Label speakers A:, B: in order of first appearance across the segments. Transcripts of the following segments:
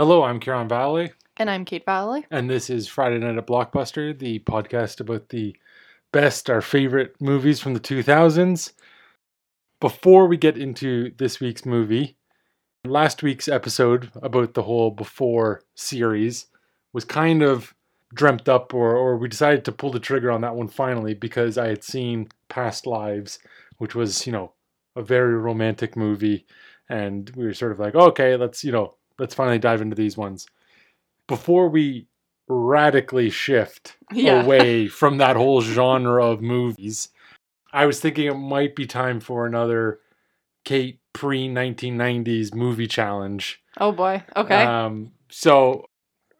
A: Hello, I'm Kieran Valley,
B: And I'm Kate Valley.
A: and this is Friday Night at Blockbuster, the podcast about the best, our favorite movies from the 2000s. Before we get into this week's movie, last week's episode about the whole Before series was kind of dreamt up, or, or we decided to pull the trigger on that one finally because I had seen Past Lives, which was, you know, a very romantic movie. And we were sort of like, okay, let's, you know, let's finally dive into these ones. Before we radically shift
B: Yeah.
A: away from that whole genre of movies, I was thinking it might be time for another Kate pre 1990s movie challenge.
B: Oh boy. Okay.
A: Um, so,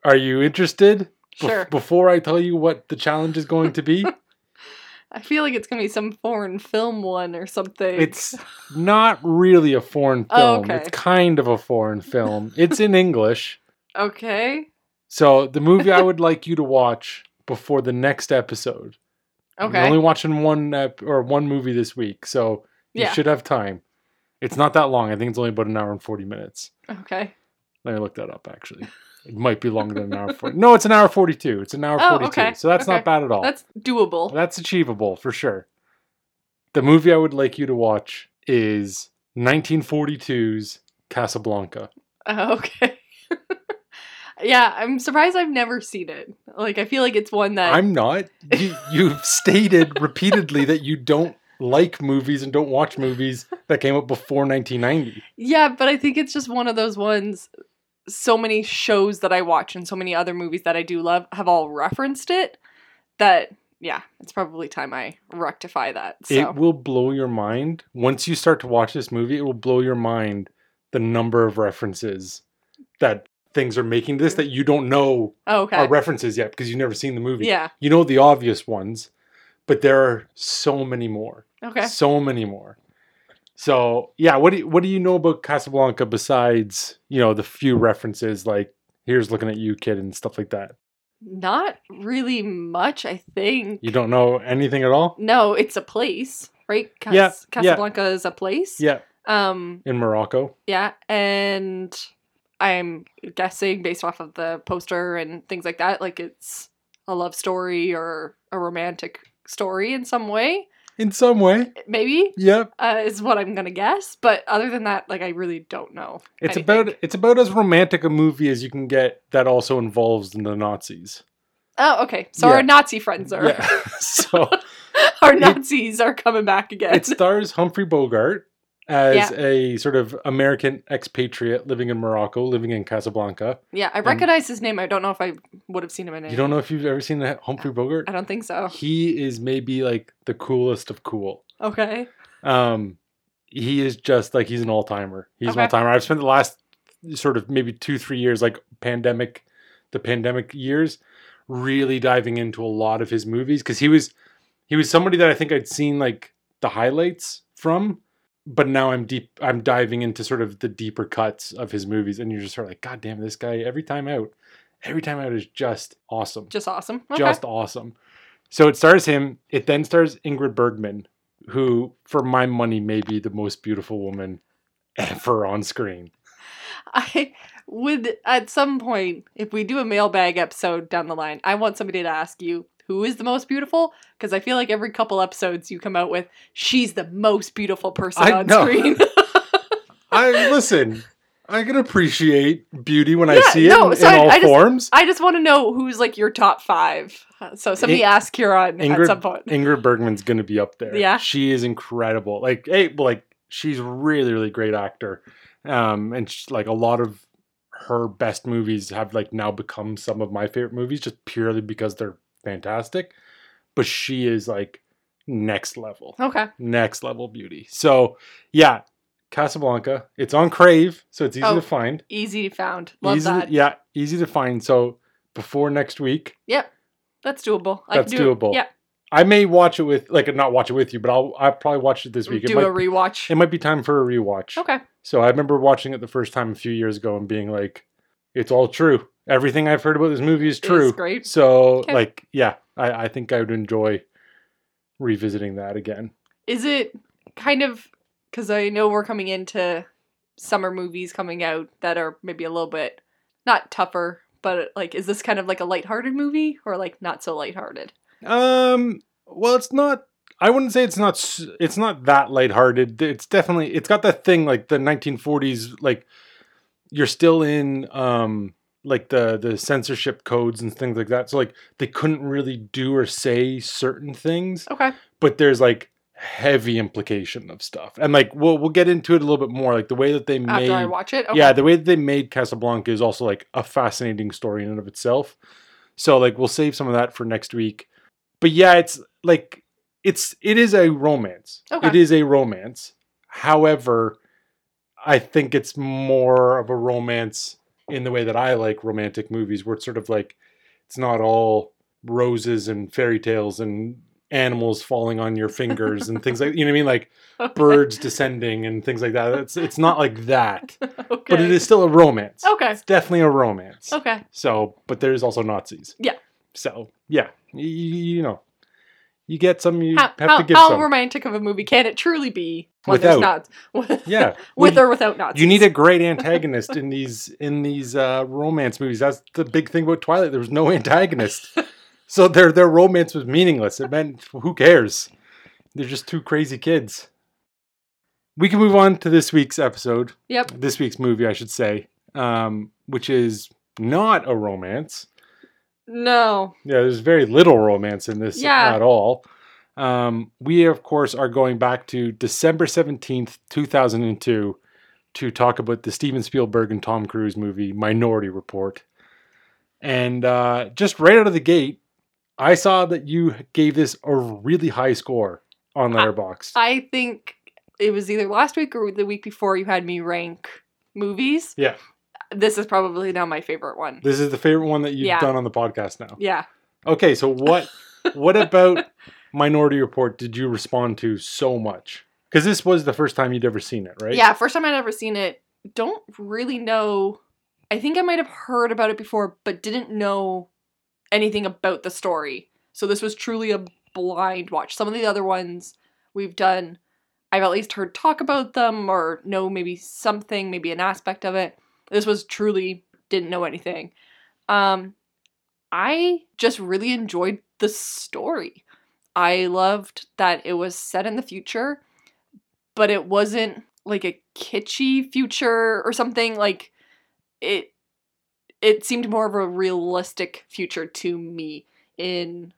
A: are you interested? Bef-
B: sure.
A: before I tell you what the challenge is going to be,
B: I feel like it's gonna be some foreign film one or something.
A: it's not really a foreign
B: Oh,
A: film.
B: okay.
A: It's kind of a foreign film. It's in English.
B: okay.
A: So, the movie I would like you to watch before the next episode. You're
B: Okay.
A: only watching one ep- or one movie this week, so you
B: Yeah.
A: should have time. It's not that long. I think it's only about an hour and 40 minutes.
B: Okay.
A: Let me look that up actually. It might be longer than an hour 40. No, it's an hour 42. It's an hour
B: Oh,
A: 42.
B: okay.
A: So that's
B: Okay.
A: not bad at all.
B: That's doable.
A: That's achievable for sure. The movie I would like you to watch is 1942's Casablanca.
B: Oh, okay. yeah, I'm surprised I've never seen it. Like I feel like it's one that
A: I'm not. You, you've stated repeatedly that you don't like movies and don't watch movies that came up before 1990.
B: Yeah, but I think it's just one of those ones so many shows that I watch and so many other movies that I do love have all referenced it that yeah, it's probably time I rectify that. So
A: It will blow your mind. Once you start to watch this movie, it will blow your mind the number of references that things are making this that you don't know
B: oh, okay.
A: are references yet because you've never seen the movie.
B: yeah.
A: You know the obvious ones, but there are so many more.
B: Okay.
A: So many more. So yeah, what do you, what do you know about Casablanca besides you know the few references like here's looking at you kid and stuff like that?
B: Not really much, I think.
A: You don't know anything at all?
B: No, it's a place, right? Cas-
A: Yeah, yeah.
B: Casablanca is a place.
A: Yeah,
B: Um,
A: in Morocco.
B: yeah, and I'm guessing based off of the poster and things like that, like it's a love story or a romantic story in some way.
A: In some way.
B: Maybe
A: Yep.
B: uh, is what I'm gonna guess. But other than that, like I really don't know.
A: It's
B: anything.
A: about it's about as romantic a movie as you can get that also involves the Nazis.
B: Oh, okay. So
A: Yeah.
B: our Nazi friends are
A: Yeah. so
B: our
A: It-
B: Nazis are coming back again.
A: it stars Humphrey Bogart as
B: Yeah.
A: a sort of American expatriate living in Morocco, living in Casablanca.
B: yeah, I recognize his name. I don't know if I would have seen him in it.
A: You don't know if you've ever seen Humphrey Bogart?
B: I don't think so.
A: He is maybe like the coolest of cool.
B: Okay.
A: Um, he is just like he's an all timer. He's an all timer. I've spent the last sort of maybe two three years, like pandemic, the pandemic years, really diving into a lot of his movies because he was he was somebody that I think I'd seen like the highlights from, but now I'm deep. I'm diving into sort of the deeper cuts of his movies, and you're just sort of like, God damn, this guy every time out, every time out is just awesome
B: Just awesome. Okay.
A: just awesome. So it stars him. It then stars Ingrid Bergman, who, for my money, may be the most beautiful woman ever on screen.
B: I would at some point, if we do a mailbag episode down the line, I want somebody to ask you who is the most beautiful because I feel like every couple episodes you come out with she's the most beautiful person
A: I
B: on
A: know.
B: screen.
A: I listen. I can appreciate beauty when I
B: Yeah,
A: see it
B: no,
A: in,
B: so
A: in
B: I-
A: all
B: I just-
A: forms.
B: I just want to know who's like your top five. So somebody
A: In-
B: ask Kieran
A: Ingrid-
B: at some point.
A: Ingrid Bergman's gonna be up there.
B: Yeah.
A: she is incredible. Like, hey, like she's really, really great actor. Um, and she, like a lot of her best movies have like now become some of my favorite movies just purely because they're fantastic. But she is like next level,
B: Okay.
A: next level beauty. So yeah, Casablanca. It's on Crave, so it's easy
B: Oh,
A: to find.
B: Easy to found. Love
A: easy,
B: that.
A: yeah, easy to find. So before next week,
B: Yep. That's doable. I
A: That's
B: do
A: doable.
B: It. Yeah.
A: I may watch it with like not watch it with you, but I'll I'll probably watch it this week. It
B: Do
A: might,
B: a rewatch.
A: it might be time for a rewatch.
B: Okay.
A: So I remember watching it the first time a few years ago and being like, it's all true. Everything I've heard about this movie is true.
B: Is great.
A: So
B: Okay.
A: like, yeah, I, I think I would enjoy revisiting that again.
B: Is it kind of because I know we're coming into summer movies coming out that are maybe a little bit not tougher, but like is this kind of like a lighthearted movie or like not so lighthearted?
A: Um. Well, it's not. I wouldn't say it's not. It's not that lighthearted. It's definitely. It's got that thing like the 1940s. Like you're still in um like the the censorship codes and things like that. So like they couldn't really do or say certain things,
B: Okay.
A: but there's like heavy implication of stuff. And like we'll we'll get into it a little bit more. Like the way that they
B: After
A: made
B: I watch it. Okay.
A: yeah, the way that they made Casablanca is also like a fascinating story in and of itself. So like we'll save some of that for next week. But yeah, it's like it's it is a romance.
B: Okay.
A: It is a romance. However, I think it's more of a romance in the way that I like romantic movies where it's sort of like it's not all roses and fairy tales and animals falling on your fingers and things like you know what I mean like
B: Okay.
A: birds descending and things like that. It's it's not like that
B: okay.
A: but it is still a romance.
B: Okay.
A: It's definitely a romance.
B: Okay.
A: So, but there is also Nazis.
B: Yeah.
A: So, yeah, you, you know, you get some, you
B: How,
A: have
B: how,
A: to give
B: how
A: some.
B: romantic of a movie can it truly be when there's
A: Without.
B: not with,
A: yeah,
B: with
A: Well,
B: or without Nazis?
A: you need a great antagonist in these in these uh, romance movies. That's the big thing about Twilight. There was no antagonist, so their their romance was meaningless. It meant who cares? They're just two crazy kids. We can move on to this week's episode.
B: Yep.
A: this week's movie, I should say, um, which is not a romance.
B: No.
A: Yeah, there's very little romance in this
B: Yeah.
A: at all. Um, we, of course, are going back to December 17th, 2002, to talk about the Steven Spielberg and Tom Cruise movie, Minority Report. And uh, just right out of the gate, I saw that you gave this a really high score on
B: I- I think it was either last week or the week before you had me rank movies.
A: Yeah.
B: This is probably now my favorite one.
A: this is the favorite one that you've
B: Yeah.
A: done on the podcast now.
B: Yeah.
A: Okay, so what what about Minority Report did you respond to so much? Because this was the first time you'd ever seen it, right?
B: Yeah, first time I'd ever seen it. Don't really know. I think I might have heard about it before, but didn't know anything about the story. So this was truly a blind watch. Some of the other ones we've done, I've at least heard talk about them or know maybe something, maybe an aspect of it. This was truly didn't know anything. Um, I just really enjoyed the story. I loved that it was set in the future, but it wasn't like a kitschy future or something like it it seemed more of a realistic future to me in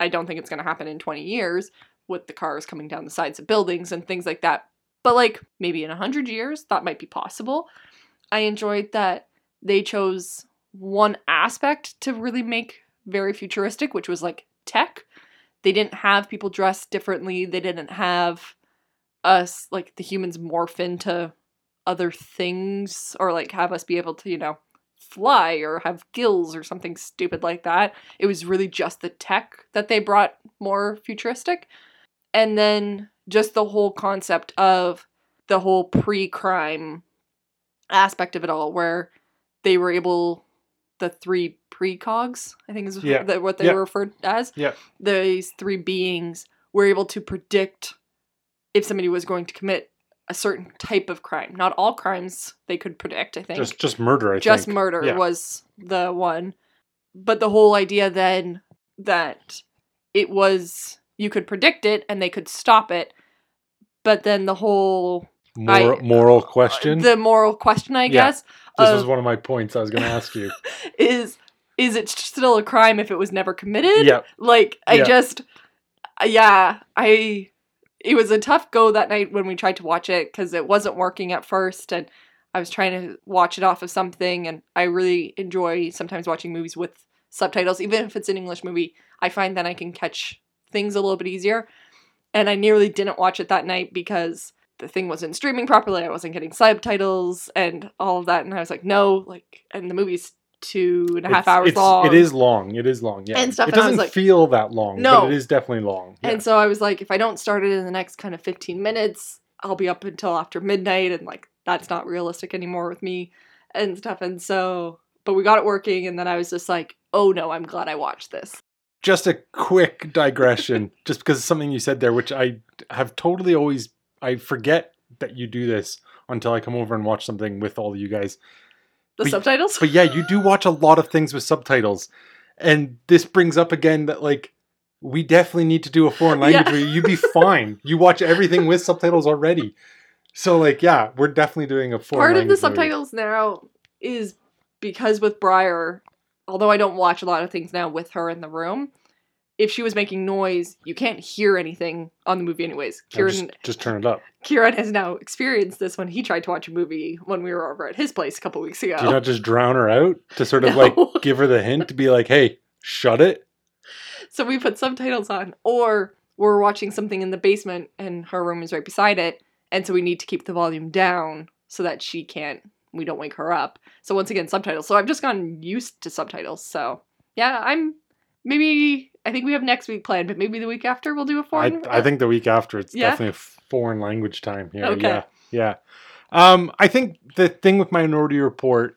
B: I don't think it's going to happen in 20 years with the cars coming down the sides of buildings and things like that. But like maybe in 100 years that might be possible. I enjoyed that they chose one aspect to really make very futuristic, which was like tech. They didn't have people dressed differently. They didn't have us like the humans morph into other things or like have us be able to, you know, fly or have gills or something stupid like that. It was really just the tech that they brought more futuristic. And then just the whole concept of the whole pre crime aspect of it all, where they were able, the three precogs, I think is
A: Yeah.
B: what they
A: Yeah.
B: were referred as.
A: Yeah.
B: These three beings were able to predict if somebody was going to commit a certain type of crime. Not all crimes they could predict, I think.
A: Just just murder, I
B: Just
A: think.
B: murder
A: Yeah.
B: was the one. But the whole idea then that it was you could predict it and they could stop it. But then the whole
A: Moral,
B: I-
A: moral question.
B: the moral question, I
A: Yeah.
B: guess,
A: this is one of my points I was going to ask you.
B: is is it still a crime if it was never committed?
A: yeah.
B: Like I
A: Yeah.
B: just yeah, I it was a tough go that night when we tried to watch it cuz it wasn't working at first and I was trying to watch it off of something and I really enjoy sometimes watching movies with subtitles even if it's an English movie. I find that I can catch things a little bit easier. And I nearly didn't watch it that night because the thing wasn't streaming properly. I wasn't getting subtitles and all of that. And I was like, no, like, and the movie's two and a half
A: It's-
B: hours
A: it's-
B: long.
A: It is long. It is long. Yeah.
B: And stuff,
A: It
B: and
A: doesn't
B: like-
A: feel that long.
B: No.
A: But it is definitely long. Yeah.
B: And so I was like, if I don't start it in the next kind of 15 minutes, I'll be up until after midnight. And like, that's not realistic anymore with me and stuff. And so, but we got it working. And then I was just like, oh no, I'm glad I watched this.
A: just a quick digression, just because of something you said there, which I have totally always I forget that you do this until I come over and watch something with all of you guys.
B: The
A: But-
B: subtitles?
A: But yeah, you do watch a lot of things with subtitles. And this brings up again that like we definitely need to do a foreign language
B: Yeah.
A: you'd be fine. You watch everything with subtitles already. So like yeah, we're definitely doing a foreign
B: Part of the
A: language movie.
B: subtitles now is because with Briar, although I don't watch a lot of things now with her in the room, if she was making noise, you can't hear anything on the movie anyways. Kieran
A: Just, just turn it up.
B: Kieran has now experienced this when he tried to watch a movie when we were over at his place a couple weeks ago.
A: Do you not just drown her out to sort of
B: No.
A: like give her the hint to be like, hey, shut it?
B: So we put subtitles on, or we're watching something in the basement and her room is right beside it, and so we need to keep the volume down so that she can't, we don't wake her up. So once again, subtitles. So I've just gotten used to subtitles. So yeah, I'm maybe, I think we have next week planned, but maybe the week after we'll do a foreign.
A: I think the week after it's
B: Yeah?
A: definitely a foreign language time here.
B: Okay.
A: Yeah. Yeah. Um, I think the thing with Minority Report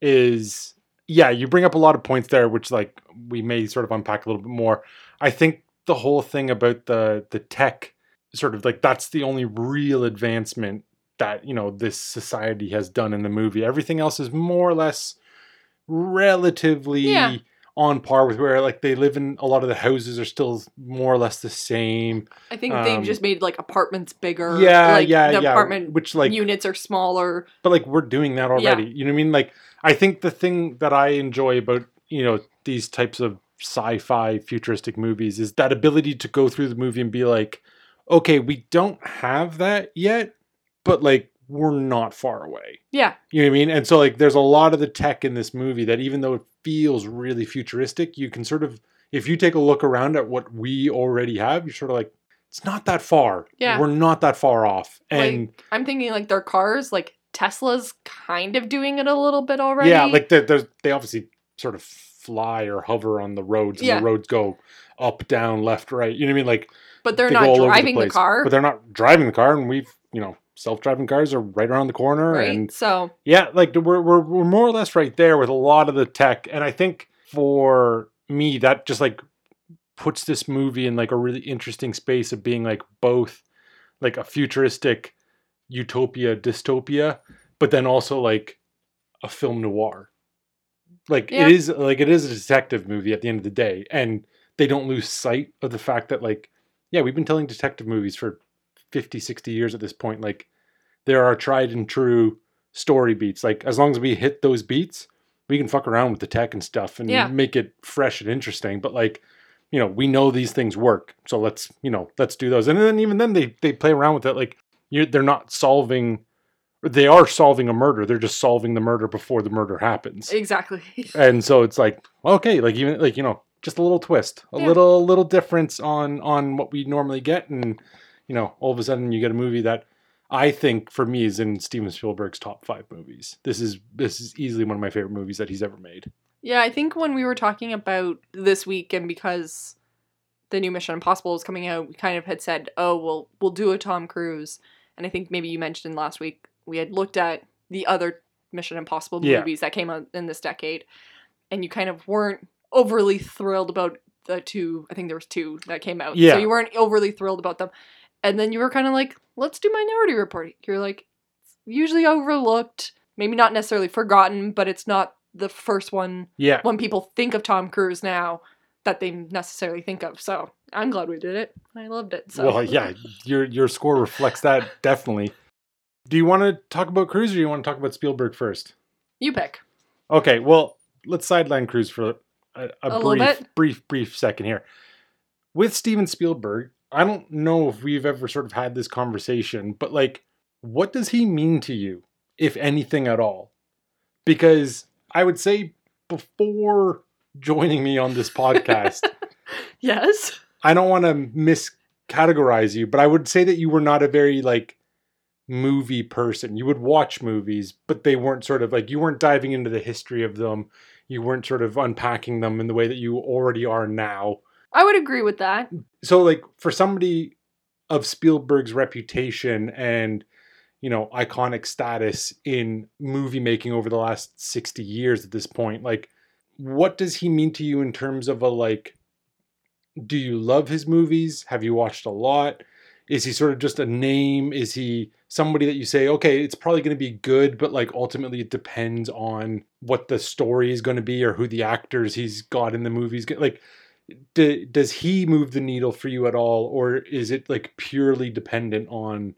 A: is yeah, you bring up a lot of points there, which like we may sort of unpack a little bit more. I think the whole thing about the the tech sort of like that's the only real advancement that you know this society has done in the movie. Everything else is more or less relatively
B: Yeah.
A: On par with where like they live in a lot of the houses are still more or less the same.
B: I think
A: um,
B: they've just made like apartments bigger.
A: yeah,
B: like,
A: yeah,
B: the
A: yeah.
B: apartment
A: which like
B: units are smaller.
A: but like we're doing that already. You know what I mean? Like I think the thing that I enjoy about, you know, these types of sci-fi futuristic movies is that ability to go through the movie and be like, okay, we don't have that yet, but like we're not far away.
B: Yeah,
A: You know what I mean? And so like there's a lot of the tech in this movie that even though it feels really futuristic, you can sort of if you take a look around at what we already have, you're sort of like it's not that far.
B: Yeah.
A: We're not that far off. And
B: I'm thinking like their cars, like Tesla's kind of doing it a little bit already.
A: Yeah, like they there's they obviously sort of fly or hover on the roads, and
B: Yeah.
A: the roads go up, down, left, right. You know what I mean? Like
B: but they're
A: they
B: not
A: go all over
B: driving the,
A: place,
B: car,
A: but they're not driving the car, and we've you know self-driving cars are right around the corner,
B: right?
A: and
B: so
A: yeah, like we're we're we're more or less right there with a lot of the tech, and I think for me that just like puts this movie in like a really interesting space of being like both like a futuristic utopia dystopia, but then also like a film noir. Like
B: Yeah.
A: it is like it is a detective movie at the end of the day, and they don't lose sight of the fact that like yeah, we've been telling detective movies for 50, 60 years at this point. Like there are tried and true story beats. Like as long as we hit those beats, we can fuck around with the tech and stuff and
B: Yeah.
A: make it fresh and interesting. But like, you know, we know these things work, so let's you know let's do those. And then even then they they play around with it. Like you're they're not solving. They are solving a murder. They're just solving the murder before the murder happens.
B: exactly.
A: And so it's like okay, like even like you know just a little twist, a
B: Yeah.
A: little little difference on on what we normally get, and you know all of a sudden you get a movie that I think for me is in Steven Spielberg's top five movies. This is this is easily one of my favorite movies that he's ever made.
B: Yeah, I think when we were talking about this week and because the new Mission Impossible was coming out, we kind of had said, "Oh, we'll we'll do a Tom Cruise." And I think maybe you mentioned last week we had looked at the other Mission Impossible
A: Yeah.
B: movies that came out in this decade, and you kind of weren't overly thrilled about the two. I think there was two that came out,
A: Yeah.
B: so you weren't overly thrilled about them. And then you were kind of like, "Let's do Minority reporting. You're like, usually overlooked, maybe not necessarily forgotten, but it's not the first one
A: Yeah,
B: when people think of Tom Cruise now that they necessarily think of. So I'm glad we did it. I loved it. So
A: well, yeah, your your score reflects that definitely. Do you want to talk about Cruise or do you want to talk about Spielberg first?
B: you pick.
A: Okay, well, let's sideline Cruise for a, a,
B: A
A: brief, brief, brief second here. With Steven Spielberg, I don't know if we've ever sort of had this conversation, but like, what does he mean to you, if anything at all? Because I would say before joining me on this podcast,
B: Yes.
A: I don't want to miscategorize you, but I would say that you were not a very like movie person. You would watch movies, but they weren't sort of like you weren't diving into the history of them. You weren't sort of unpacking them in the way that you already are now.
B: I would agree with that.
A: So like for somebody of Spielberg's reputation and you know iconic status in movie making over the last 60 years at this point, like what does he mean to you in terms of a like do you love his movies? Have you watched a lot? is he sort of just a name? Is he somebody that you say, okay, it's probably going to be good, but like ultimately it depends on what the story is going to be or who the actors he's got in the movies. Like, d- does he move the needle for you at all, or is it like purely dependent on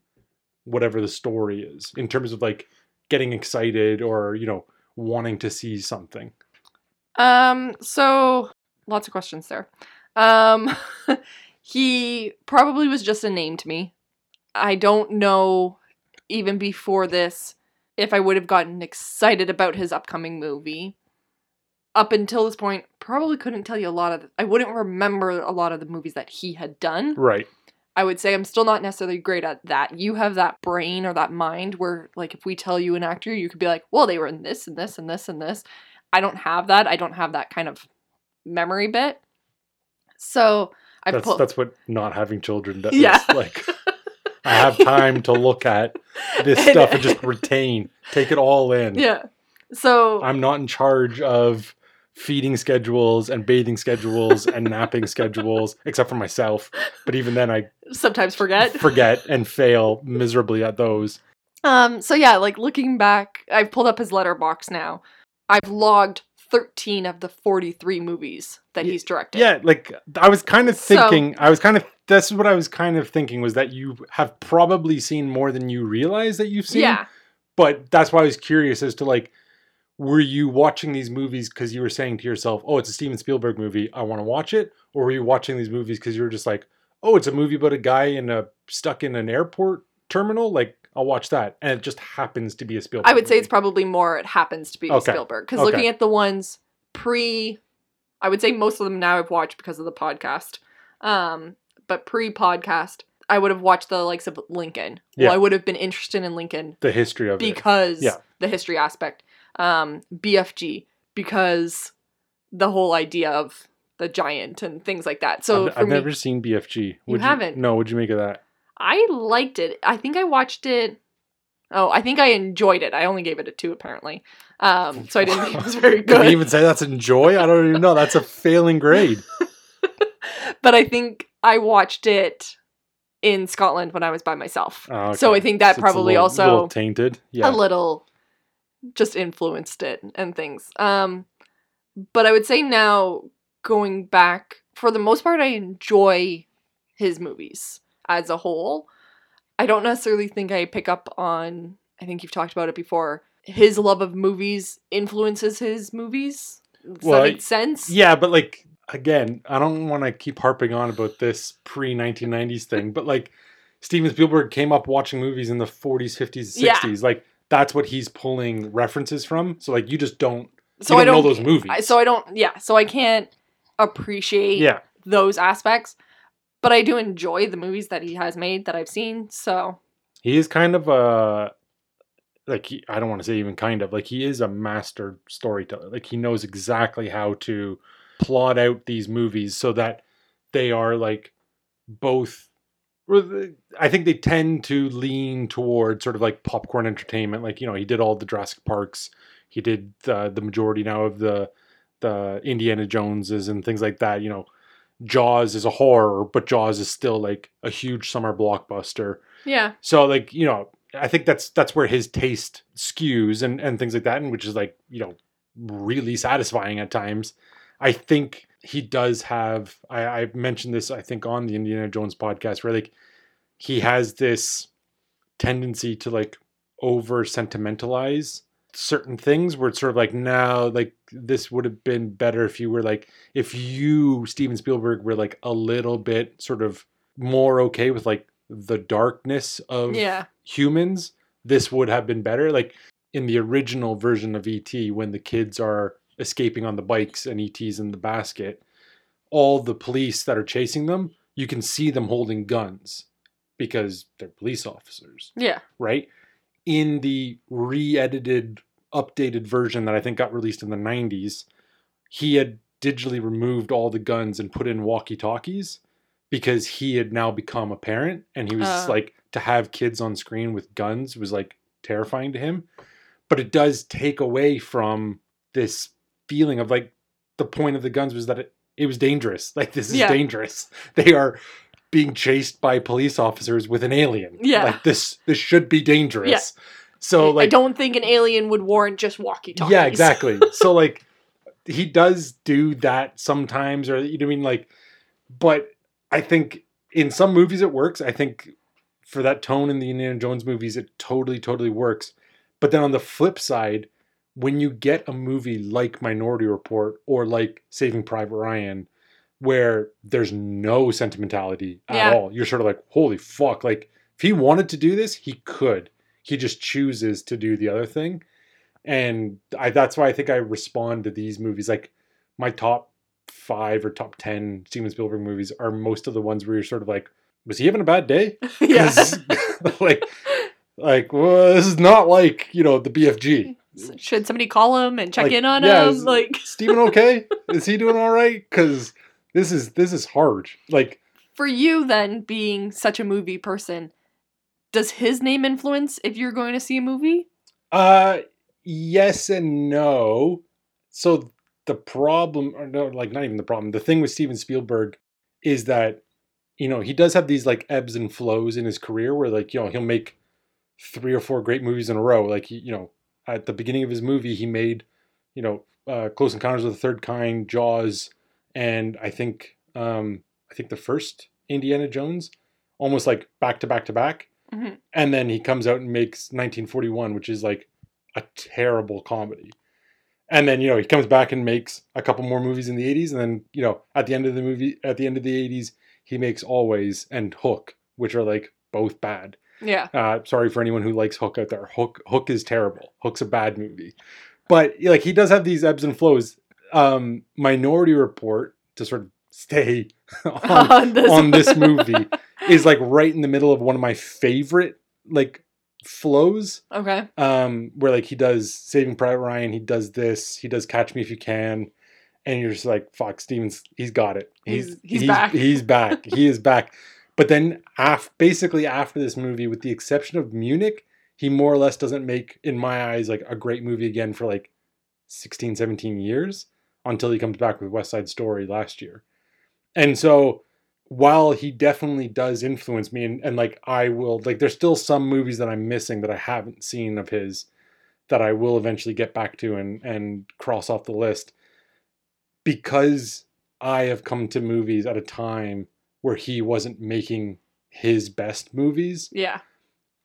A: whatever the story is in terms of like getting excited or you know wanting to see something?
B: Um, so lots of questions there. Um, he probably was just a name to me. I don't know, even before this, if I would have gotten excited about his upcoming movie. Up until this point, probably couldn't tell you a lot of. The, I wouldn't remember a lot of the movies that he had done.
A: Right.
B: I would say I'm still not necessarily great at that. You have that brain or that mind where, like, if we tell you an actor, you could be like, well, they were in this and this and this and this. I don't have that. I don't have that kind of memory bit. So I
A: That's
B: pulled.
A: that's what not having children does.
B: Yeah.
A: Like I have time to look at this stuff and just retain, take it all in.
B: yeah. So
A: I'm not in charge of feeding schedules and bathing schedules and napping schedules, except for myself. But even then, I
B: sometimes forget.
A: forget and fail miserably at those.
B: Um. So yeah, like looking back, I've pulled up his Letterboxd now. I've logged 13 of the 43 movies that he's directed.
A: Yeah, like I was kind of
B: So-
A: thinking, I was kind of, this is what I was kind of thinking was that you have probably seen more than you realize that you've seen.
B: Yeah.
A: But that's why I was curious as to like, were you watching these movies because you were saying to yourself, oh, it's a Steven Spielberg movie, I want to watch it? Or were you watching these movies because you were just like, oh, it's a movie about a guy in a stuck in an airport terminal? Like, I'll watch that. And it just happens to be a Spielberg
B: I would say it's probably more it happens to be
A: Okay.
B: Spielberg because
A: Okay.
B: looking at the ones pre, I would say most of them now I've watched because of the podcast. Um, but pre podcast, I would have watched the likes of Lincoln.
A: Yeah.
B: Well, I would have been interested in Lincoln
A: the history of it.
B: because
A: Yeah.
B: the history aspect. Um, BFG because the whole idea of the giant and things like that. So
A: I've, I've
B: me,
A: never seen BFG. Would
B: haven't?
A: No, what'd you make of that?
B: I liked it. I think I watched it. Oh, I think I enjoyed it. I only gave it a two apparently. Um, so I didn't think it was very good.
A: Can even say that's enjoy? I don't even know. That's a failing grade.
B: but I think I watched it in Scotland when I was by myself.
A: Oh,
B: So I think that
A: a
B: probably
A: little-
B: also
A: little tainted. Yeah.
B: a little just influenced it and things. Um, but I would say now going back, for the most part, I enjoy his movies as a whole. I don't necessarily think I pick up on. I think you've talked about it before. His love of movies influences his movies. Does
A: Well,
B: that make sense?
A: Yeah, but like again, I don't want to keep harping on about this pre 1990s thing, but like Steven Spielberg came up watching movies in the 40s, 50s,
B: Yeah.
A: 60s. Like that's what he's pulling references from. So like you just don't
B: So
A: you
B: I
A: don't know
B: don't
A: those movies.
B: I- So I don't. Yeah. So I can't appreciate
A: yeah.
B: those aspects, but I do enjoy the movies that he has made that I've seen. So
A: He is kind of a like he, I don't want to say even kind of like he is a master storyteller. Like he knows exactly how to plot out these movies so that they are like both I think they tend to lean toward sort of like popcorn entertainment. Like you know, he did all the Jurassic Parks. He did the, the majority now of the the Indiana Joneses and things like that. You know, Jaws is a horror, but Jaws is still like a huge summer blockbuster.
B: yeah,
A: So like, you know, I think that's that's where his taste skews and and things like that, and which is like, you know, really satisfying at times. I think he does have I, I mentioned this, I think, on the Indiana Jones podcast, where like he has this tendency to like over sentimentalize certain things where it's sort of like now like this would have been better if you were like if you Steven Spielberg were like a little bit sort of more okay with like the darkness of
B: yeah,
A: humans this would have been better. Like in the original version of ET when the kids are escaping on the bikes and ET's in the basket all the police that are chasing them you can see them holding guns because they're police officers
B: yeah,
A: right? In the re-edited, updated version that I think got released in the '90s, he had digitally removed all the guns and put in walkie-talkies because he had now become a parent, and he was
B: Uh.
A: like to have kids on screen with guns was like terrifying to him. But it does take away from this feeling of like the point of the guns was that it, it was dangerous. Like this is
B: Yeah.
A: dangerous. They are being chased by police officers with an alien.
B: Yeah.
A: Like this this should be dangerous.
B: Yeah.
A: So like I
B: don't think an alien would warrant just walkie talkies.
A: Yeah, exactly. so like he does do that sometimes or you know what I mean like but I think in some movies it works. I think for that tone in the Indiana Jones movies it totally totally works. But then on the flip side, when you get a movie like Minority Report or like Saving Private Ryan where there's no sentimentality at
B: Yeah.
A: all, you're sort of like, holy fuck. Like, if he wanted to do this, he could. He just chooses to do the other thing. And I, that's why I think I respond to these movies. Like, my top five or top 10 Steven Spielberg movies are most of the ones where you're sort of like, was he having a bad day?
B: yeah.
A: like, like, well, this is not like, you know, the BFG.
B: Should somebody call him and check
A: Like,
B: in on
A: yeah,
B: him?
A: is-
B: Like
A: Steven, okay? Is he doing all right? Because this is this is hard. Like,
B: for you then being such a movie person, does his name influence if you're going to see a movie?
A: uh, yes and no. So the problem, or no, like not even the problem. The thing with Steven Spielberg is that you know he does have these like ebbs and flows in his career where like you know he'll make three or four great movies in a row. Like you know at the beginning of his movie he made you know uh, Close Encounters of the Third Kind, Jaws, and I think um I think the first Indiana Jones, almost like back to back to back.
B: Mhm.
A: And then he comes out and makes 1941, which is like a terrible comedy. And then you know he comes back and makes a couple more movies in the 80s, and then you know at the end of the movie, at the end of the 80s, he makes Always and Hook, which are like both bad.
B: Yeah.
A: Uh, sorry for anyone who likes Hook out there. Hook Hook is terrible. Hook's a bad movie, but like he does have these ebbs and flows. Um, Minority Report to sort of stay on,
B: On this-
A: on this movie is like right in the middle of one of my favorite like flows.
B: Okay.
A: Um, where like he does Saving Private Ryan, he does this, he does Catch Me If You Can, and you're just like, fuck, Stevens, he's got it.
B: He's- he's back.
A: He's back. he is back. But then, af- basically after this movie, with the exception of Munich, he more or less doesn't make, in my eyes, like a great movie again for like 16, 17 years until he comes back with West Side Story last year. And so while he definitely does influence me and, and like I will like there's still some movies that I'm missing that I haven't seen of his that I will eventually get back to and and cross off the list because I have come to movies at a time where he wasn't making his best movies
B: Yeah.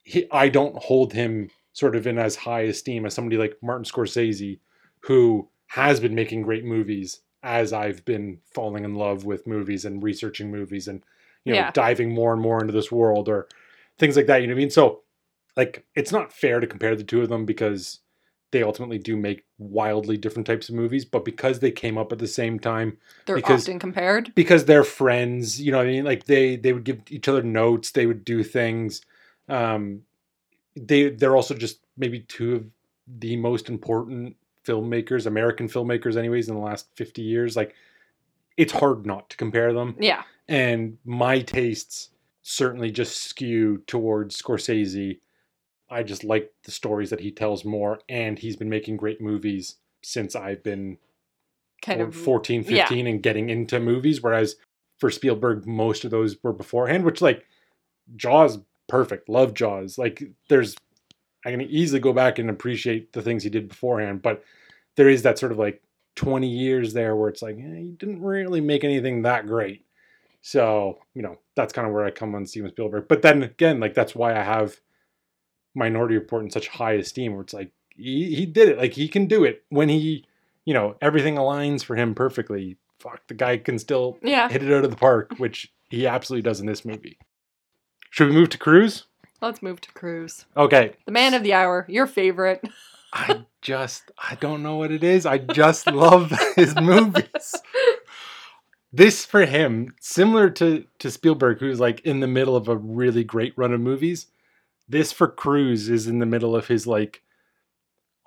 A: he, I don't hold him sort of in as high esteem as somebody like Martin Scorsese, who has been making great movies as I've been falling in love with movies and researching movies and you know
B: Yeah.
A: diving more and more into this world or things like that. You know what I mean? So like it's not fair to compare the two of them because they ultimately do make wildly different types of movies, but because they came up at the same time,
B: They're
A: Because-
B: often compared.
A: because they're friends you know what i mean like they they would give each other notes they would do things um they they're also just maybe two of the most important filmmakers american filmmakers anyways in the last 50 years like it's hard not to compare them
B: Yeah.
A: and my tastes certainly just skew towards scorsese i just like the stories that he tells more and he's been making great movies since i've been
B: Kind of
A: 14
B: yeah.
A: 15 and getting into movies whereas for spielberg most of those were beforehand which like jaws perfect. Love jaws. Like there's i can easily go back and appreciate the things he did beforehand but there is that sort of like 20 years there where it's like eh, he didn't really make anything that great. So you know that's kind of where i come on steven spielberg. But then again like that's why i have minority report in such high esteem where it's like he, he did it. Like he can do it. When he you know everything aligns for him perfectly fuck the guy can still
B: Yeah.
A: hit it out of the park which he absolutely does in this movie. Should we move to cruise?
B: Let's move to Cruise.
A: okay.
B: The man of the hour, your favorite.
A: i just i don't know what it is. I just love his movies. This for him similar to to spielberg who's like in the middle of a really great run of movies this for Cruise is in the middle of his like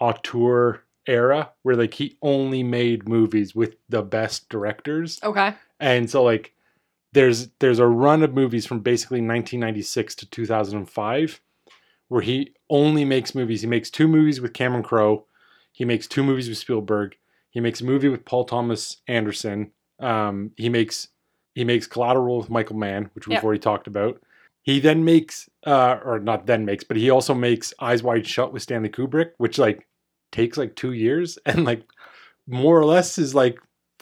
A: auteur era where like he only made movies with the best directors
B: Okay.
A: and so like there's there's a run of movies from basically 1996 to 2005 where he only makes movies he makes two movies with cameron crowe he makes two movies with spielberg he makes a movie with paul thomas anderson um, he makes He makes Collateral with Michael Mann, which we've
B: Yep.
A: already talked about. He then makes, uh, or not then makes, but he also makes Eyes Wide Shut with Stanley Kubrick, which like takes like two years and like more or less is like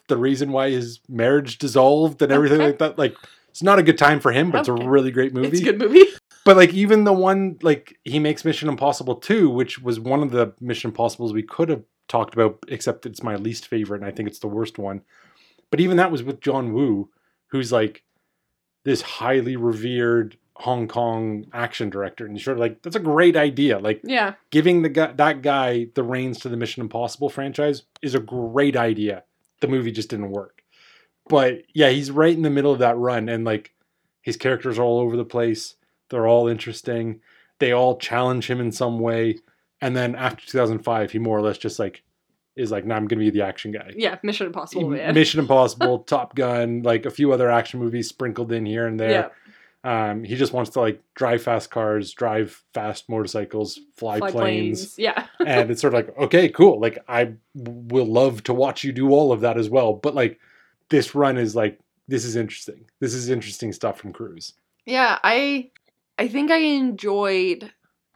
A: the reason why his marriage dissolved and everything
B: Okay.
A: like that. Like it's not a good time for him, but it's a really great movie.
B: It's a good movie.
A: But like even the one like he makes Mission Impossible 2, which was one of the Mission Impossibles we could have talked about, except it's my least favorite and I think it's the worst one. But even that was with John Woo, who's like this highly revered Hong Kong action director. And you're sort of like, that's a great idea. Like
B: Yeah.
A: giving the guy that guy the reins to the Mission Impossible franchise is a great idea. The movie just didn't work. But yeah, he's right in the middle of that run and like his characters are all over the place. They're all interesting. They all challenge him in some way. And then after 2005, he more or less just like is like, nah, I'm gonna be the action guy.
B: Yeah. Mission Impossible, man.
A: Mission Impossible, Top Gun, like a few other action movies sprinkled in here and there.
B: yeah.
A: Um, he just wants to like drive fast cars, drive fast motorcycles, fly, planes
B: Yeah.
A: and it's sort of like okay cool like i will love to watch you do all of that as well but like this run is like this is interesting. This is interesting stuff from cruise.
B: Yeah, I I think I enjoyed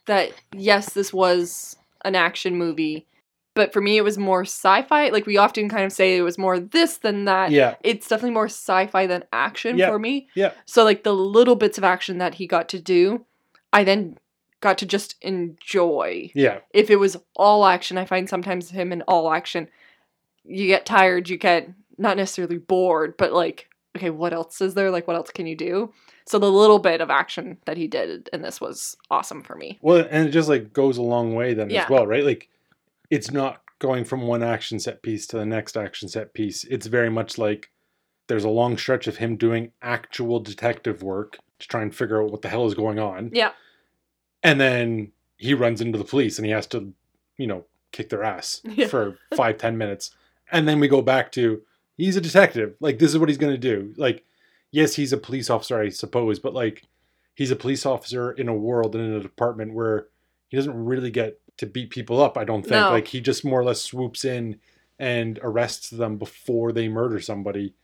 B: that yes, this was an action movie, but for me it was more sci-fi. Like we often kind of say it was more this than that.
A: yeah
B: It's definitely more sci-fi than action
A: Yeah,
B: for me.
A: yeah.
B: So like the little bits of action that he got to do, I then got to just enjoy.
A: yeah
B: If it was all action, I find sometimes him in all action, you get tired, you get not necessarily bored, but like, okay, what else is there? Like, what else can you do? So the little bit of action that he did in this was awesome for me.
A: well and it just like goes a long way then
B: Yeah.
A: as well right like it's not going from one action set piece to the next action set piece. It's very much like there's a long stretch of him doing actual detective work to try and figure out what the hell is going on.
B: Yeah.
A: and then he runs into the police and he has to you know kick their ass
B: Yeah.
A: for five ten minutes. And then we go back to he's a detective. Like this is what he's going to do. Like yes he's a police officer i suppose but like he's a police officer in a world and in a department where he doesn't really get to beat people up i don't think
B: No.
A: like he just more or less swoops in and arrests them before they murder somebody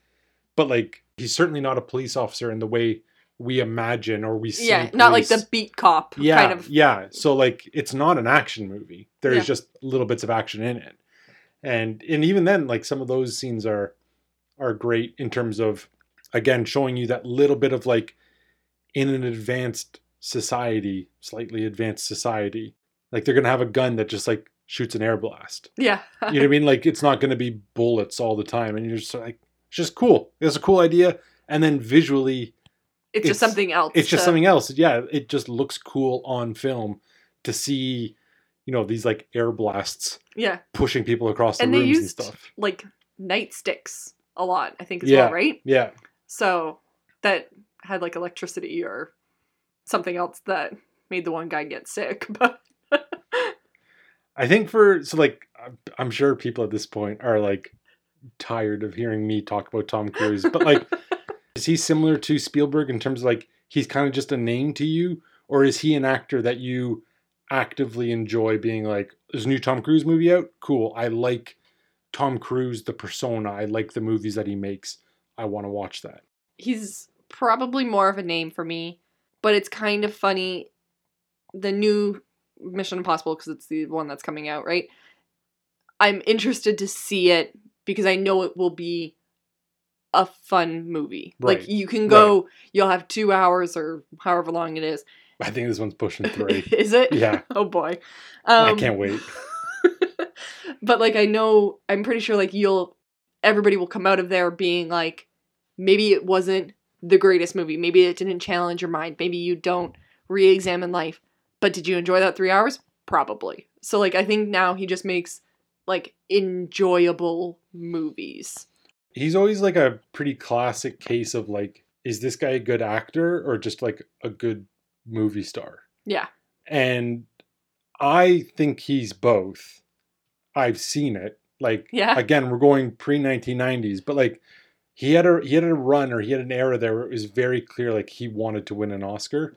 A: but like he's certainly not a police officer in the way we imagine or we see
B: yeah, not like the beat cop
A: yeah
B: kind of.
A: yeah so like it's not an action movie there's
B: Yeah.
A: just little bits of action in it and and even then like some of those scenes are are great in terms of again showing you that little bit of like in an advanced society slightly advanced society like they're gonna have a gun that just like shoots an air blast
B: Yeah.
A: you know what i mean like it's not gonna be bullets all the time and you're just like it's just cool it's a cool idea and then visually
B: it's, just something else.
A: it's just something else. Yeah, it just looks cool on film to see, you know, these like air blasts
B: Yeah.
A: pushing people across the
B: And
A: rooms and stuff.
B: like nightsticks a lot, I think, as
A: Yeah.
B: well, right?
A: Yeah,
B: So that had like electricity or something else that made the one guy get sick. But
A: I think for so like I'm- sure people at this point are like tired of hearing me talk about Tom Cruise, but like, is he similar to Spielberg in terms of like he's kind of just a name to you, or is he an actor that you actively enjoy being like, there's a new Tom Cruise movie out? Cool. I like Tom Cruise, the persona. I like the movies that he makes. I want to watch that.
B: he's probably more of a name for me, but it's kind of funny. The new Mission Impossible, because it's the one that's coming out, right? I'm interested to see it because I know it will be a fun movie.
A: Right.
B: Like you can go, you'll have two hours or however long it is.
A: I think this one's pushing three.
B: is it?
A: Yeah.
B: Oh boy.
A: I
B: Um,
A: can't wait.
B: but like I know I'm pretty sure like you'll everybody will come out of there being like maybe it wasn't the greatest movie. Maybe it didn't challenge your mind. Maybe you don't re-examine life. But did you enjoy that 3 hours? Probably. So like I think now he just makes like enjoyable movies.
A: He's always like a pretty classic case of like, is this guy a good actor or just like a good movie star?
B: Yeah.
A: And I think he's both. I've seen it. Like
B: Yeah.
A: again, we're going pre 1990s, but like he had a he had a run or he had an era there where it was very clear like he wanted to win an Oscar.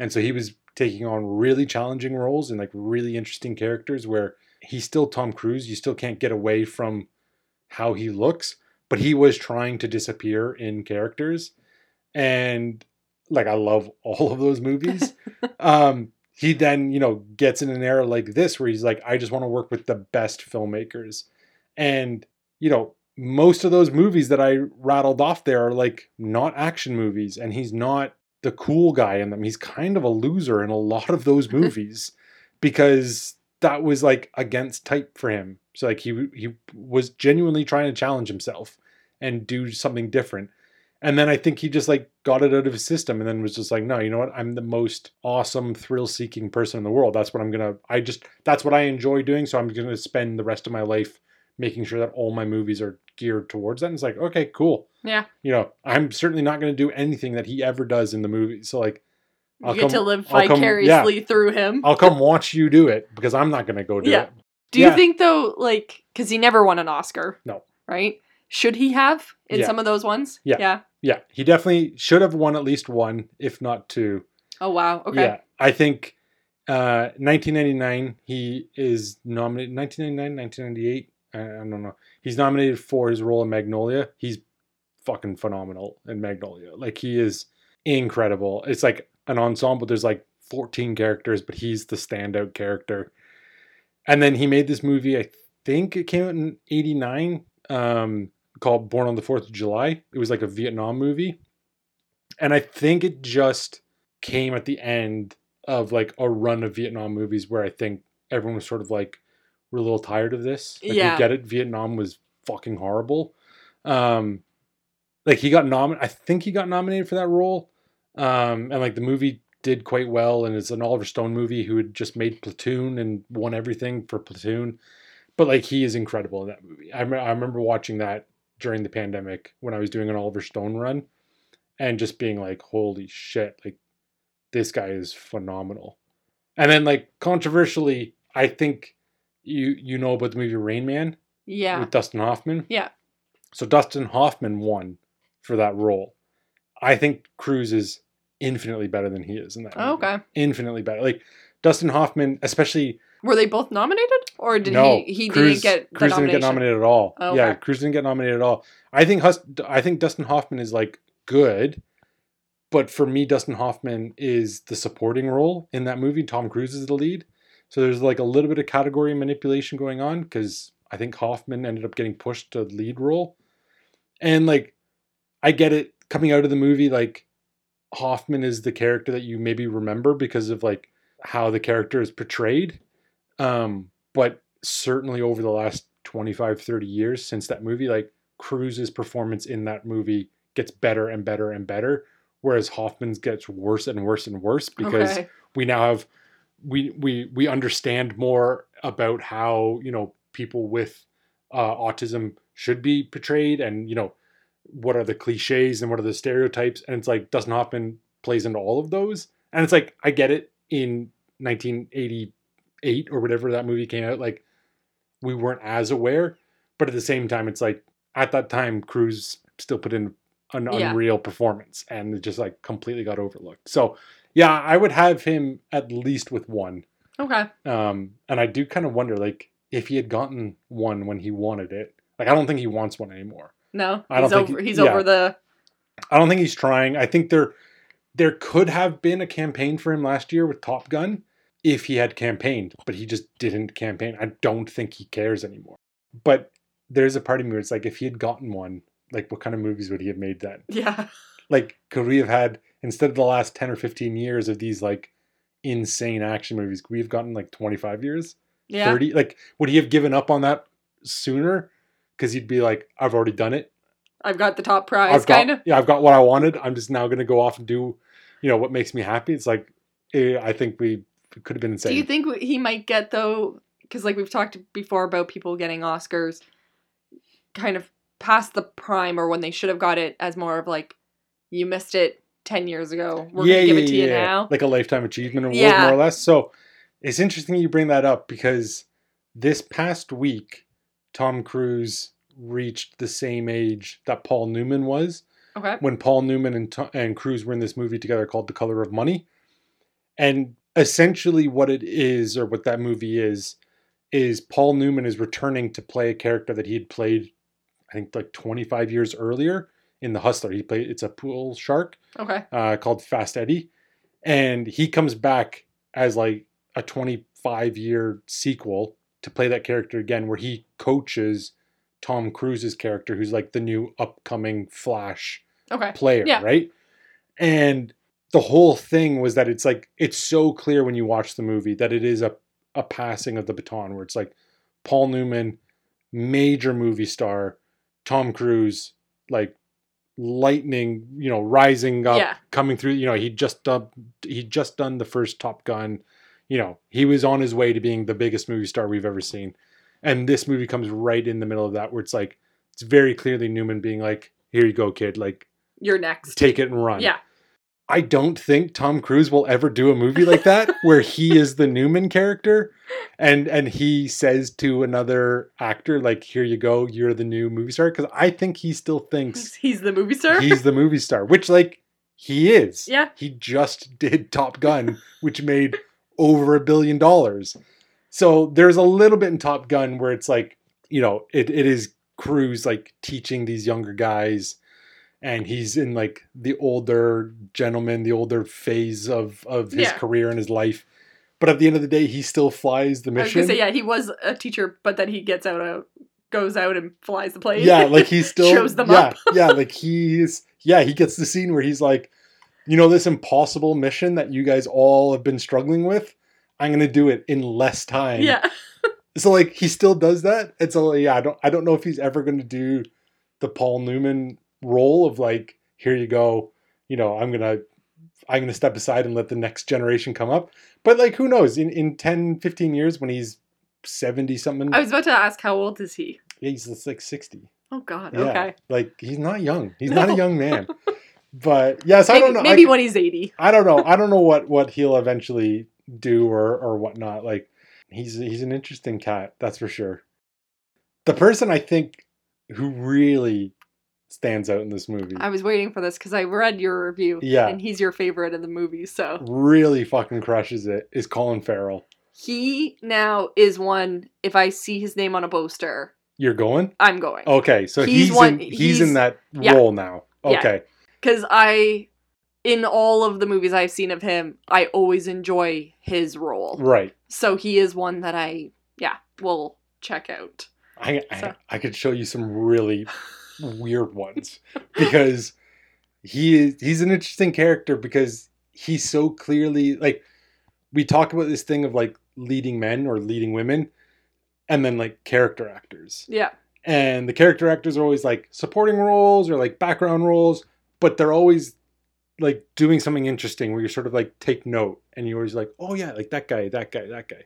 A: And so he was taking on really challenging roles and like really interesting characters where he's still Tom Cruise. You still can't get away from how he looks, but he was trying to disappear in characters. And like I love all of those movies. um, he then, you know, gets in an era like this where he's like, I just want to work with the best filmmakers. And, you know, most of those movies that I rattled off there are like not action movies, and he's not the cool guy in them. He's kind of a loser in a lot of those movies because that was like against type for him. So like he he was genuinely trying to challenge himself and do something different. And then I think he just like got it out of his system and then was just like, no, you know what? I'm the most awesome thrill seeking person in the world. That's what I'm gonna I just that's what I enjoy doing. So I'm gonna spend the rest of my life making sure that all my movies are geared towards that. And it's like, okay, cool.
B: Yeah.
A: You know, I'm certainly not gonna do anything that he ever does in the movie. So like
B: You
A: I'll
B: get to live
A: I'll come-
B: vicariously through him.
A: I'll come watch you do it because I'm not gonna go do
B: Yeah.
A: it.
B: Do you
A: yeah.
B: think though, like, because he never won an Oscar?
A: No.
B: Right? Should he have in
A: Yeah.
B: some of those ones?
A: Yeah.
B: Yeah.
A: Yeah, he definitely should have won at least one, if not two.
B: Oh wow. Okay.
A: Yeah, I think uh, 1999 he is nominated. 1999, 1998. I, don't know. He's nominated for his role in Magnolia. He's fucking phenomenal in Magnolia. Like he is incredible. It's like an ensemble. There's like 14 characters, but he's the standout character. And then he made this movie. I think it came out in '89. Um, called Born on the Fourth of July. It was like a Vietnam movie, and I think it just came at the end of like a run of Vietnam movies where I think everyone was sort of like, we're a little tired of this. Like,
B: Yeah.
A: we get it. Vietnam was fucking horrible. Um, like he got nominated. I think he got nominated for that role. Um, and like the movie did quite well, and it's an Oliver Stone movie who had just made Platoon and won everything for Platoon. But like he is incredible in that movie. I, me- I remember watching that during the pandemic when I was doing an Oliver Stone run, and just being like, "Holy shit!" Like this guy is phenomenal. And then like controversially, I think you you know about the movie Rain Man
B: Yeah.
A: with Dustin Hoffman.
B: Yeah.
A: So Dustin Hoffman won for that role. I think Cruise is infinitely better than he is in that.
B: Oh,
A: movie.
B: okay.
A: Infinitely better. Like Dustin Hoffman, especially
B: Were they both nominated, or did
A: no,
B: he? He
A: Cruise,
B: didn't get Cruise
A: didn't get nominated at all.
B: Oh,
A: Yeah. Cruise didn't get nominated at all. I think Hus- I think Dustin Hoffman is like good, but for me, Dustin Hoffman is the supporting role in that movie. Tom Cruise is the lead, so there's like a little bit of category manipulation going on because I think Hoffman ended up getting pushed to lead role, and like I get it coming out of the movie like Hoffman is the character that you maybe remember because of like how the character is portrayed. Um, but certainly over the last 25, 30 years since that movie, like Cruise's performance in that movie gets better and better and better, whereas Hoffman's gets worse and worse and worse because
B: okay.
A: we now have we we we understand more about how you know people with uh, autism should be portrayed and you know what are the cliches and what are the stereotypes and it's like Dustin Hoffman plays into all of those and it's like I get it in 1988 or whatever that movie came out like we weren't as aware but at the same time it's like at that time Cruise still put in an
B: Yeah.
A: unreal performance and it just like completely got overlooked so yeah, I would have him at least with one.
B: Okay.
A: Um, and I do kind of wonder, like, if he had gotten one when he wanted it. Like, I don't think he wants one anymore.
B: No,
A: I don't
B: he's
A: think
B: over.
A: he-
B: he's
A: yeah.
B: over the.
A: I don't think he's trying. I think there, there could have been a campaign for him last year with Top Gun if he had campaigned, but he just didn't campaign. I don't think he cares anymore. But there's a part of me where it's like, if he had gotten one, like, what kind of movies would he have made then?
B: Yeah.
A: like could we have had instead of the last 10 or 15 years of these like insane action movies we have gotten like 25 years?
B: Yeah.
A: 30 like would he have given up on that sooner? Because he'd be like i've already done it.
B: I've got the top prize,
A: i've got
B: kind of.
A: yeah i've got what i wanted. I'm just now going to go off and do you know what makes me happy. It's like eh, i think we could have been insane
B: Do you think he might get though? Because like we've talked before about people getting Oscars, kind of past the prime or when they should have got it as more of like, you missed it ten years ago. We're gonna give it to you now.
A: like a lifetime achievement award
B: Yeah.
A: more or less so it's interesting you bring that up because this past week tom cruise reached the same age that paul newman was
B: Okay.
A: when paul newman and, To- and cruise were in this movie together called the color of money and essentially what it is or what that movie is is paul newman is returning to play a character that he had played I think like 25 years earlier in The Hustler. He played it's a pool shark
B: Okay.
A: uh, called Fast Eddie, and he comes back as like a 25 year sequel to play that character again, where he coaches Tom Cruise's character, who's like the new upcoming Flash
B: Okay.
A: player,
B: Yeah.
A: right? And the whole thing was that it's like it's so clear when you watch the movie that it is a a passing of the baton where it's like Paul Newman, major movie star, Tom Cruise, like lightning, you know, rising up,
B: Yeah.
A: coming through. You know, he just done he just done the first Top Gun. You know, he was on his way to being the biggest movie star we've ever seen, and this movie comes right in the middle of that, where it's like it's very clearly Newman being like, "Here you go, kid. Like,
B: You're next.
A: take it and run."
B: Yeah.
A: I don't think Tom Cruise will ever do a movie like that where he is the Newman character and and he says to another actor like here you go you're the new movie star cuz I think he still thinks
B: He's the movie star.
A: he's the movie star which like he is.
B: Yeah.
A: He just did Top Gun which made over a billion dollars. So there's a little bit in Top Gun where it's like, you know, it, it is Cruise like teaching these younger guys and he's in like the older gentleman, the older phase of of his
B: Yeah.
A: career and his life. But at the end of the day, he still flies the
B: I was
A: mission.
B: say yeah, he was a teacher, but then he gets out of goes out and flies the plane.
A: Yeah, like he still
B: Shows them
A: yeah,
B: up.
A: yeah, like he's yeah, he gets the scene where he's like, you know, this impossible mission that you guys all have been struggling with. I'm gonna do it in less time.
B: yeah.
A: So like he still does that. It's so yeah, I don't I don't know if he's ever gonna do the Paul Newman role of like, here you go, you know, I'm gonna I'm gonna step aside and let the next generation come up. But like who knows? In in 10, 15 years when he's 70 something,
B: I was about to ask how old is he?
A: yeah, he's like 60.
B: Oh God.
A: Yeah.
B: Okay.
A: Like he's not young. He's not a young man. But yes, I don't know.
B: maybe
A: I,
B: when he's eighty.
A: I don't know. I don't know what what he'll eventually do or or whatnot. Like he's he's an interesting cat, that's for sure. The person I think who really stands out in this movie,
B: I was waiting for this because I read your review.
A: Yeah.
B: And he's your favorite in the movie, so
A: really fucking crushes it, is Colin Farrell.
B: he now is one. If I see his name on a poster,
A: You're going?
B: I'm going.
A: Okay, so
B: He's
A: he's,
B: one-
A: in, he's,
B: he's-
A: in that
B: yeah.
A: role now. Okay.
B: Because I, in all of the movies I've seen of him, I always enjoy his role.
A: Right.
B: So he is one that I, yeah, will check out.
A: I, I I could show you some really weird ones because he is he's an interesting character because he's so clearly like we talk about this thing of like leading men or leading women and then like character actors.
B: Yeah.
A: And the character actors are always like supporting roles or like background roles, but they're always like doing something interesting where you sort of like take note and you're always like, oh yeah, like that guy, that guy, that guy.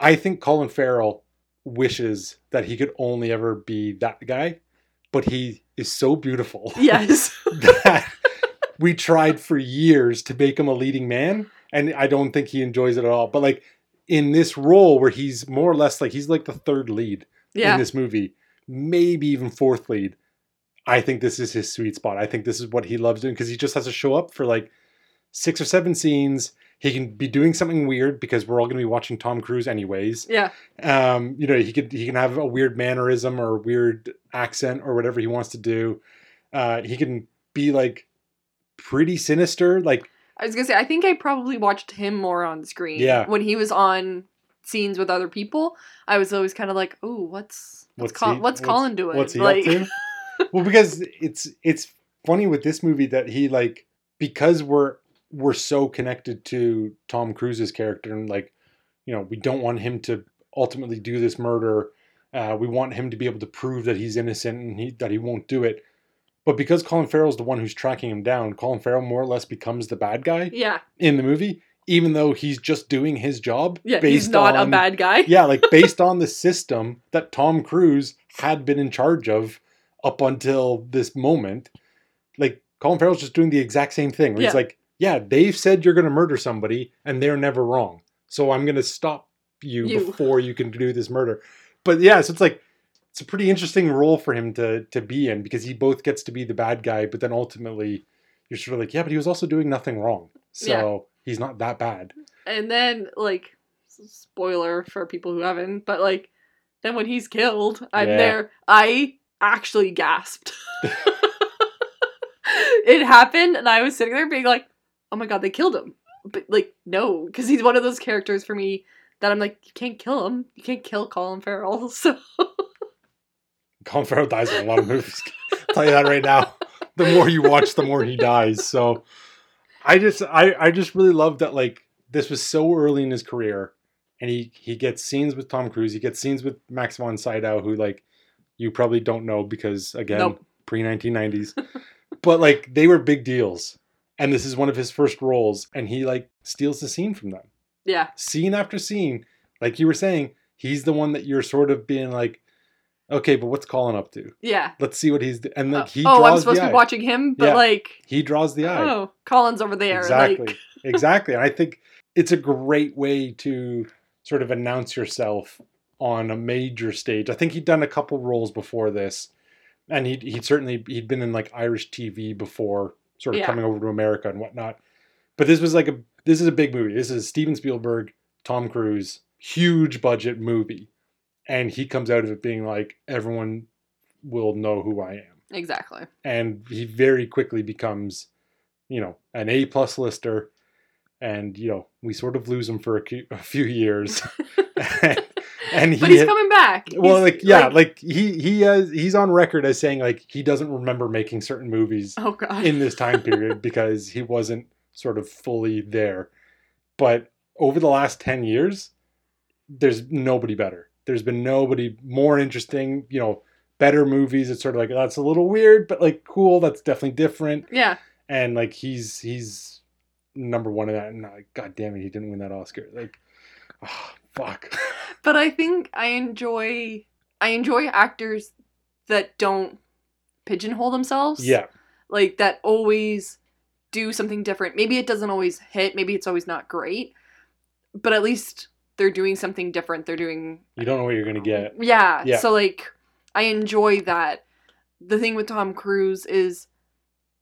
A: I think Colin Farrell wishes that he could only ever be that guy, but he is so beautiful
B: Yes.
A: that we tried for years to make him a leading man, and I don't think he enjoys it at all. But like in this role where he's more or less like he's like the third lead
B: yeah.
A: in this movie, maybe even fourth lead. I think this is his sweet spot. I think this is what he loves doing because he just has to show up for like six or seven scenes. He can be doing something weird because we're all going to be watching Tom Cruise anyways.
B: yeah.
A: Um, you know, he could he can have a weird mannerism or a weird accent or whatever he wants to do. Uh, he can be like pretty sinister, like
B: I was gonna say, I think I probably watched him more on screen.
A: Yeah.
B: When he was on scenes with other people, I was always kind of like, "Ooh, what's what's
A: What's
B: Col-
A: he-
B: what's,
A: what's-
B: Colin doing?"
A: what's he
B: like,
A: up to? well, because it's it's funny with this movie that he like because we're we're so connected to Tom Cruise's character and like you know we don't want him to ultimately do this murder. Uh, we want him to be able to prove that he's innocent and he, that he won't do it. But because Colin Farrell's the one who's tracking him down, Colin Farrell more or less becomes the bad guy
B: yeah,
A: in the movie, even though he's just doing his job.
B: yeah, he's not a bad guy.
A: yeah, like based on the system that Tom Cruise had been in charge of up until this moment, like Colin Farrell's just doing the exact same thing. Where he's like, "Yeah, they've said you're going to murder somebody, and they're never wrong. So I'm going to stop you,
B: You.
A: before you can do this murder." But yeah, so it's like it's a pretty interesting role for him to to be in because he both gets to be the bad guy, but then ultimately you're sort of like, yeah, but he was also doing nothing wrong, so he's not that bad.
B: And then like spoiler for people who haven't, but like then when he's killed, I'm
A: Yeah.
B: there. I actually gasped. it happened, and I was sitting there being like, "Oh my god, they killed him!" But like, no, because he's one of those characters for me that I'm like, you can't kill him. You can't kill Colin Farrell. So
A: Colin Farrell dies in a lot of movies. I'll tell you that right now. The more you watch, the more he dies. So I just I, I just really love that like this was so early in his career and he he gets scenes with Tom Cruise, he gets scenes with Max von Sydow, who like you probably don't know because again
B: Nope.
A: pre nineteen nineties. but like they were big deals. And this is one of his first roles, and he like steals the scene from them
B: yeah,
A: scene after scene, like you were saying, he's the one that you're sort of being like, okay, but what's Colin up to?
B: yeah.
A: Let's see what he's do-. and like
B: Uh,
A: he
B: oh, I'm supposed to
A: eye.
B: be watching him, but
A: Yeah.
B: like,
A: He draws the eye.
B: oh, Colin's over there.
A: exactly,
B: Like,
A: exactly. And I think it's a great way to sort of announce yourself on a major stage. I think he'd done a couple roles before this, and he'd, he'd certainly he'd been in like Irish TV before, sort of
B: Yeah.
A: coming over to America and whatnot. But this was like a this is a big movie. This is Steven Spielberg, Tom Cruise, huge budget movie, and he comes out of it being like everyone will know who I am,
B: exactly.
A: and he very quickly becomes, you know, an A plus lister. And you know we sort of lose him for a, few years, and, and he
B: but he's coming back.
A: well,
B: He's,
A: like yeah, like, he he has he's on record as saying like he doesn't remember making certain movies
B: oh god.
A: in this time period because he wasn't sort of fully there. But over the last ten years, there's nobody better. There's been nobody more interesting. You know, better movies. It's sort of like that's a little weird, but like cool. That's definitely different.
B: yeah,
A: And like he's he's number one in that. And like, god damn it, he didn't win that Oscar. Like, ah, fuck.
B: but I think I enjoy I enjoy actors that don't pigeonhole themselves.
A: yeah.
B: like that always do something different. Maybe it doesn't always hit, maybe it's always not great, but at least they're doing something different. They're doing
A: You don't know what you're gonna get.
B: Yeah.
A: Yeah.
B: So like I enjoy that. The thing with Tom Cruise is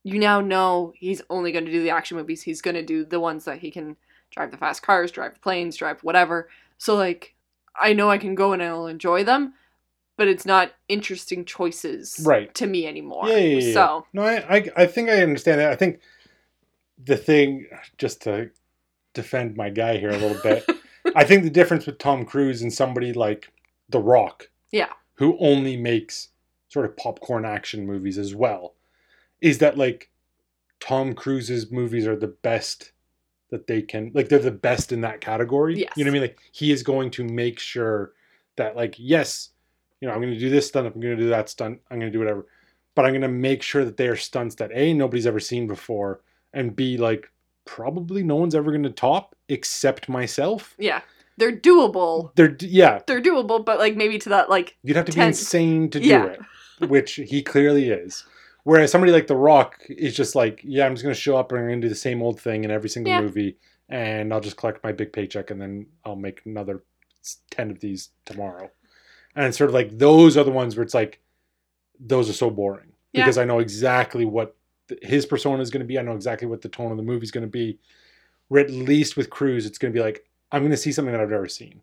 B: you now know he's only going to do the action movies. He's going to do the ones that he can drive the fast cars, drive the planes, drive whatever. So like I know I can go and I'll enjoy them, but it's not interesting choices
A: Right.
B: to me anymore.
A: Yeah, yeah, yeah.
B: So
A: No, I, I, I think I understand that. I think the thing, just to defend my guy here a little bit, I think the difference with Tom Cruise and somebody like The Rock,
B: Yeah.
A: who only makes sort of popcorn action movies as well, is that like Tom Cruise's movies are the best that they can, like they're the best in that category.
B: Yes.
A: You know what I mean? Like he is going to make sure that like yes, you know I'm going to do this stunt, I'm going to do that stunt, I'm going to do whatever but I'm gonna make sure that they are stunts that a nobody's ever seen before, and b like probably no one's ever gonna top except myself.
B: yeah, they're doable.
A: They're yeah,
B: They're doable, but like maybe to that like
A: you'd have to be insane to do
B: Yeah.
A: it, which he clearly is. Whereas somebody like The Rock is just like, yeah, I'm just gonna show up and I'm gonna do the same old thing in every single
B: Yeah.
A: movie, and I'll just collect my big paycheck and then I'll make another ten of these tomorrow. And it's sort of like those are the ones where it's like, those are so boring
B: Yeah.
A: because I know exactly what his persona is going to be. I know exactly what the tone of the movie is going to be. Where at least with Cruise, it's going to be like I'm going to see something that I've never seen,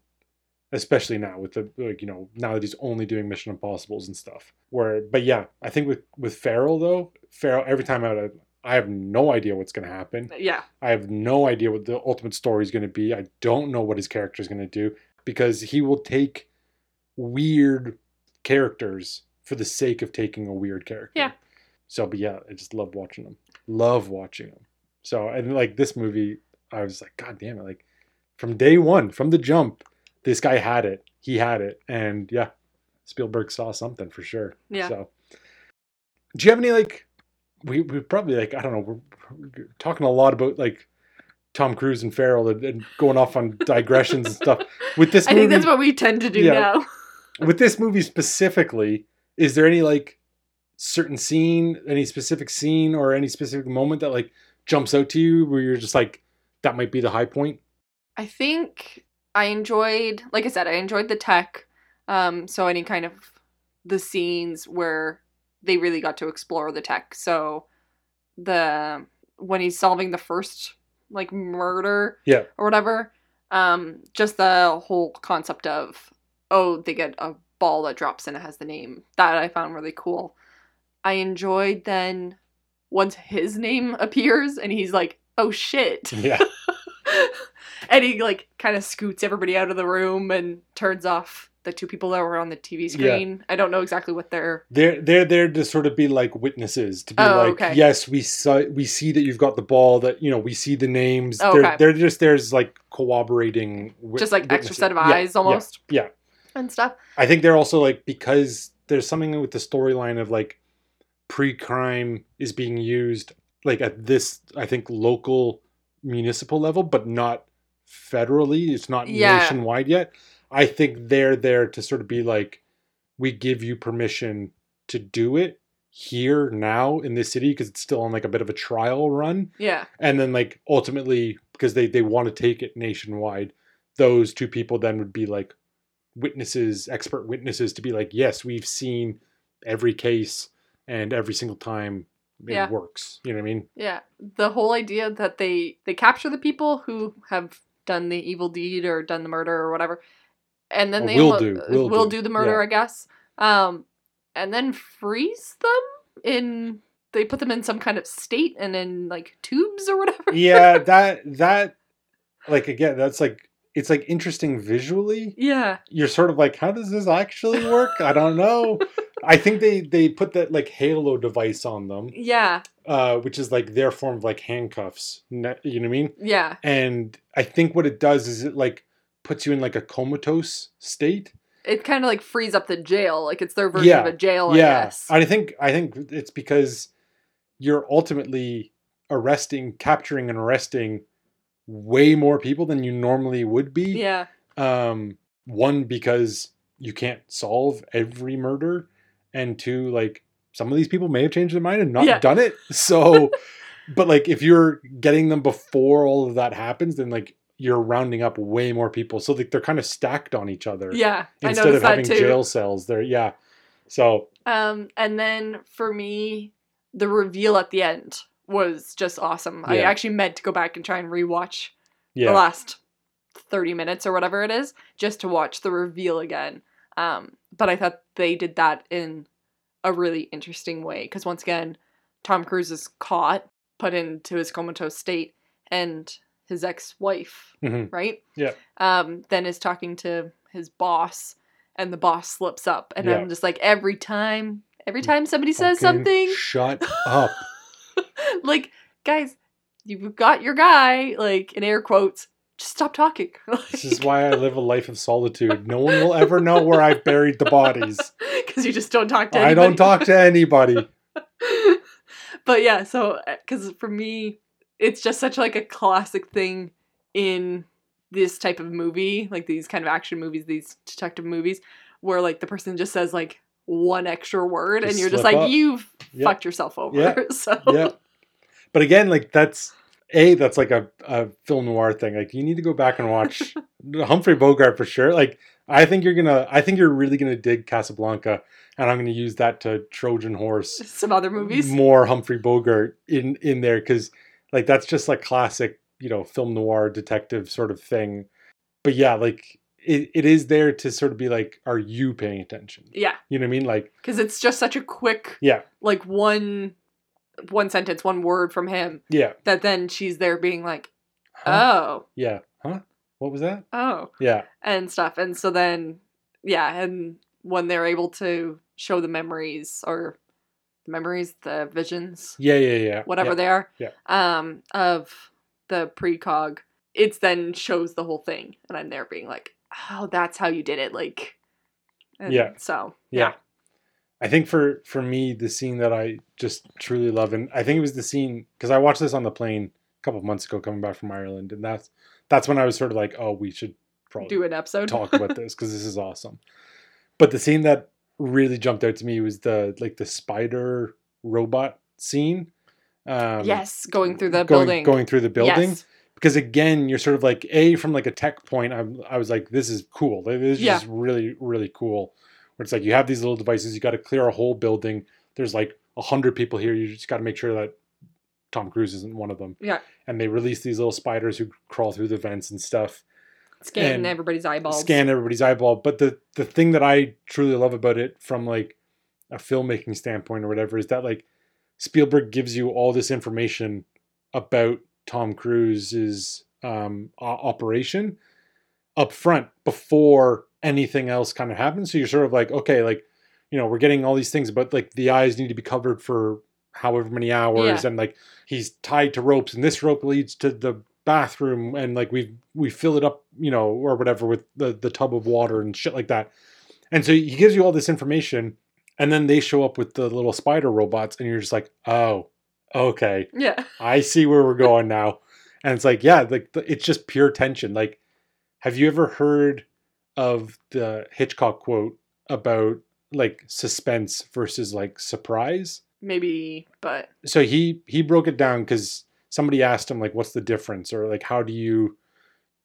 A: especially now with the like you know now that he's only doing Mission Impossible's and stuff. Where, but yeah, I think with with Farrell though, Farrell every time I I have no idea what's going to happen.
B: Uh, yeah,
A: I have no idea what the ultimate story is going to be. I don't know what his character is going to do because he will take weird characters for the sake of taking a weird character.
B: Yeah.
A: So, but yeah, I just love watching them. Love watching them. So, and like this movie, I was like, God damn it! Like from day one, from the jump, this guy had it. He had it, and yeah, Spielberg saw something for sure.
B: Yeah.
A: So, do you have any like? We we probably like I don't know. We're, talking a lot about like Tom Cruise and Farrell and, and going off on digressions and stuff. With this
B: I think that's what we tend to do
A: Yeah.
B: now.
A: with this movie specifically, is there any like certain scene, any specific scene or any specific moment that like jumps out to you where you're just like that might be the high point?
B: I think I enjoyed, like I said, I enjoyed the tech. Um, so any kind of the scenes where they really got to explore the tech. So the when he's solving the first like murder,
A: Yeah.
B: or whatever, um, just the whole concept of oh they get a ball that drops and it has the name. That I found really cool. I enjoyed then once his name appears and he's like, "Oh shit."
A: Yeah.
B: and he like kind of scoots everybody out of the room and turns off the two people that were on the TV screen. I don't know exactly what they're
A: They're they're there to sort of be like witnesses to be
B: Oh,
A: like,
B: okay.
A: yes, we saw we see that you've got the ball. That you know we see the names.
B: Oh,
A: they're
B: okay.
A: they're just there's like corroborating. wit-
B: just like extra set of eyes
A: yeah,
B: almost
A: Yeah,
B: and stuff.
A: I think they're also like because there's something with the storyline of like pre-crime is being used like at this I think local municipal level, but not federally. It's not
B: Yeah.
A: nationwide yet. I think they're there to sort of be like, we give you permission to do it here now in this city because it's still on like a bit of a trial run
B: Yeah.
A: and then like ultimately because they they want to take it nationwide those two people then would be like witnesses expert witnesses to be like yes we've seen every case and every single time it
B: Yeah.
A: works you know what i mean
B: Yeah. The whole idea that they they capture the people who have done the evil deed or done the murder or whatever. And then
A: Or
B: they
A: will
B: almo-
A: do, will
B: will
A: do,
B: do the murder,
A: yeah.
B: I guess. Um and then freeze them in they put them in some kind of state and in like tubes or whatever.
A: yeah that that like again that's like it's like interesting visually
B: Yeah.
A: you're sort of like how does this actually work i don't know i think they they put that like halo device on them
B: Yeah.
A: uh, which is like their form of like handcuffs. You know what I mean?
B: Yeah.
A: And I think what it does is it like puts you in like a comatose state.
B: It kind of like frees up the jail. Like it's their version
A: Yeah.
B: of a jail, I
A: yeah,
B: guess.
A: I think I think it's because you're ultimately arresting, capturing, and arresting way more people than you normally would be.
B: yeah.
A: Um, one because you can't solve every murder, and two, like some of these people may have changed their mind and not
B: Yeah.
A: done it. So, but like if you're getting them before all of that happens, then like you're rounding up way more people. So like they're kind of stacked on each other.
B: Yeah.
A: Instead of having
B: too.
A: jail cells, they're yeah. So
B: Um, and then for me, the reveal at the end was just awesome. I actually meant to go back and try and rewatch the last 30 minutes or whatever it is just to watch the reveal again. Um, but I thought they did that in a really interesting way because once again, Tom Cruise is caught, put into his comatose state, and his ex-wife,
A: Mhm.
B: right?
A: Yeah.
B: Um, then is talking to his boss, and the boss slips up, and
A: Yeah.
B: I'm just like, every time, every time somebody says
A: Fucking
B: something,
A: Shut up.
B: like, guys, you've got your guy, like in air quotes. Just stop talking.
A: This is why I live a life of solitude. No one will ever know where I've buried the bodies.
B: because you just don't talk to.
A: I don't talk to anybody.
B: but yeah, so uh, because for me, it's just such like a classic thing in this type of movie, like these kind of action movies, these detective movies, where like the person just says like one extra word,
A: Just
B: and you're just like,
A: up.
B: you've
A: Yeah.
B: fucked yourself over.
A: Yeah.
B: So
A: yeah. But again, like that's a that's like a, a film noir thing. Like you need to go back and watch Humphrey Bogart for sure. Like I think you're gonna I think you're really gonna dig Casablanca, and I'm gonna use that to Trojan horse
B: some other movies.
A: more Humphrey Bogart in in there because like that's just like classic you know film noir detective sort of thing. But yeah, like it, it is there to sort of be like, are you paying attention?
B: Yeah,
A: You know what I mean? Like
B: because it's just such a quick,
A: yeah,
B: like one, one sentence, one word from him
A: yeah,
B: that then she's there being like,
A: huh?
B: oh,
A: yeah, huh? What was that?
B: oh,
A: Yeah,
B: and stuff. And so then, yeah, and when they're able to show the memories or the memories, the visions,
A: yeah, yeah, yeah.
B: whatever
A: yeah.
B: they are,
A: Yeah.
B: um, of the precog, it's then shows the whole thing, and I'm there being like, oh, that's how you did it, like, and
A: Yeah.
B: So
A: yeah. I think for for me, the scene that I just truly love, and I think it was the scene because I watched this on the plane a couple of months ago coming back from Ireland, and that's that's when I was sort of like, oh, we should probably
B: do an episode.
A: talk about this because this is awesome. But the scene that really jumped out to me was the like the spider robot scene. Um,
B: yes, going through the
A: going,
B: building.
A: going through the building.
B: Yes.
A: Because again, you're sort of like a from like a tech point. I'm, I was like, this is cool. Like, This is
B: Yeah.
A: just really really cool. Where it's like you have these little devices. You got to clear a whole building. There's like a hundred people here. You just got to make sure that Tom Cruise isn't one of them.
B: Yeah.
A: And they release these little spiders who crawl through the vents and stuff.
B: Scan
A: And
B: everybody's eyeballs.
A: scan everybody's eyeball. But the the thing that I truly love about it from like a filmmaking standpoint or whatever is that like Spielberg gives you all this information about Tom Cruise's um, operation up front before anything else kind of happens. So you're sort of like, okay, like you know, we're getting all these things, but like the eyes need to be covered for however many hours, and like he's tied to ropes, and this rope leads to the bathroom, and like we we fill it up, you know, or whatever with the the tub of water and shit like that. And so he gives you all this information, and then they show up with the little spider robots, and you're just like, oh, okay,
B: Yeah.
A: I see where we're going now. And it's like, yeah, like it's just pure tension. Like, have you ever heard of the Hitchcock quote about like suspense versus like surprise?
B: Maybe, but
A: So he he broke it down because somebody asked him like, what's the difference, or like, how do you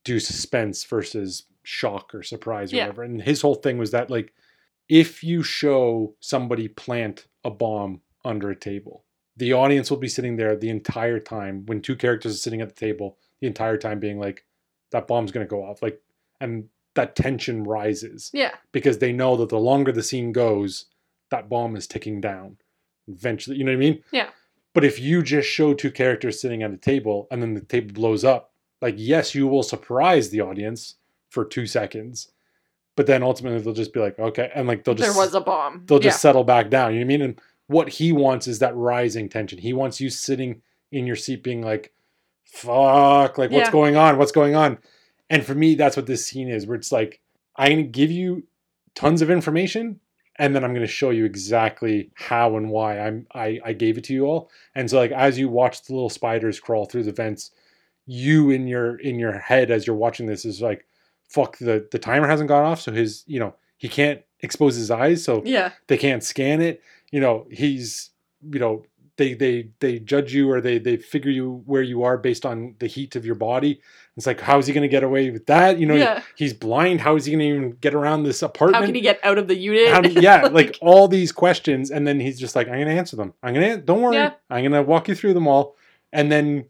A: do suspense versus shock or surprise or
B: Yeah.
A: whatever? And his whole thing was that like, if you show somebody plant a bomb under a table, the audience will be sitting there the entire time when two characters are sitting at the table, the entire time being like, that bomb's gonna go off, like, and that tension rises
B: yeah.
A: because they know that the longer the scene goes, that bomb is ticking down. Eventually, you know what I mean?
B: Yeah.
A: But if you just show two characters sitting at a table and then the table blows up, like yes, you will surprise the audience for two seconds, but then ultimately they'll just be like, okay, and like they'll just
B: there was a bomb.
A: they'll just settle back down. You know what I mean? And what he wants is that rising tension. He wants you sitting in your seat being like, fuck, like what's
B: Yeah.
A: going on? What's going on? And for me, that's what this scene is, where it's like, I'm gonna give you tons of information and then I'm gonna show you exactly how and why I'm I, I gave it to you all. And so like as you watch the little spiders crawl through the vents, you in your in your head as you're watching this is like, fuck the the timer hasn't gone off, so his you know, he can't expose his eyes, so
B: Yeah.
A: they can't scan it you know he's you know they they they judge you or they they figure you where you are based on the heat of your body it's like how is he going to get away with that you know
B: yeah.
A: he's blind how is he going to even get around this apartment
B: How can he get out of the unit?
A: How yeah like all these questions and then he's just like i'm going to answer them i'm going to don't worry
B: Yeah.
A: i'm going to walk you through them all and then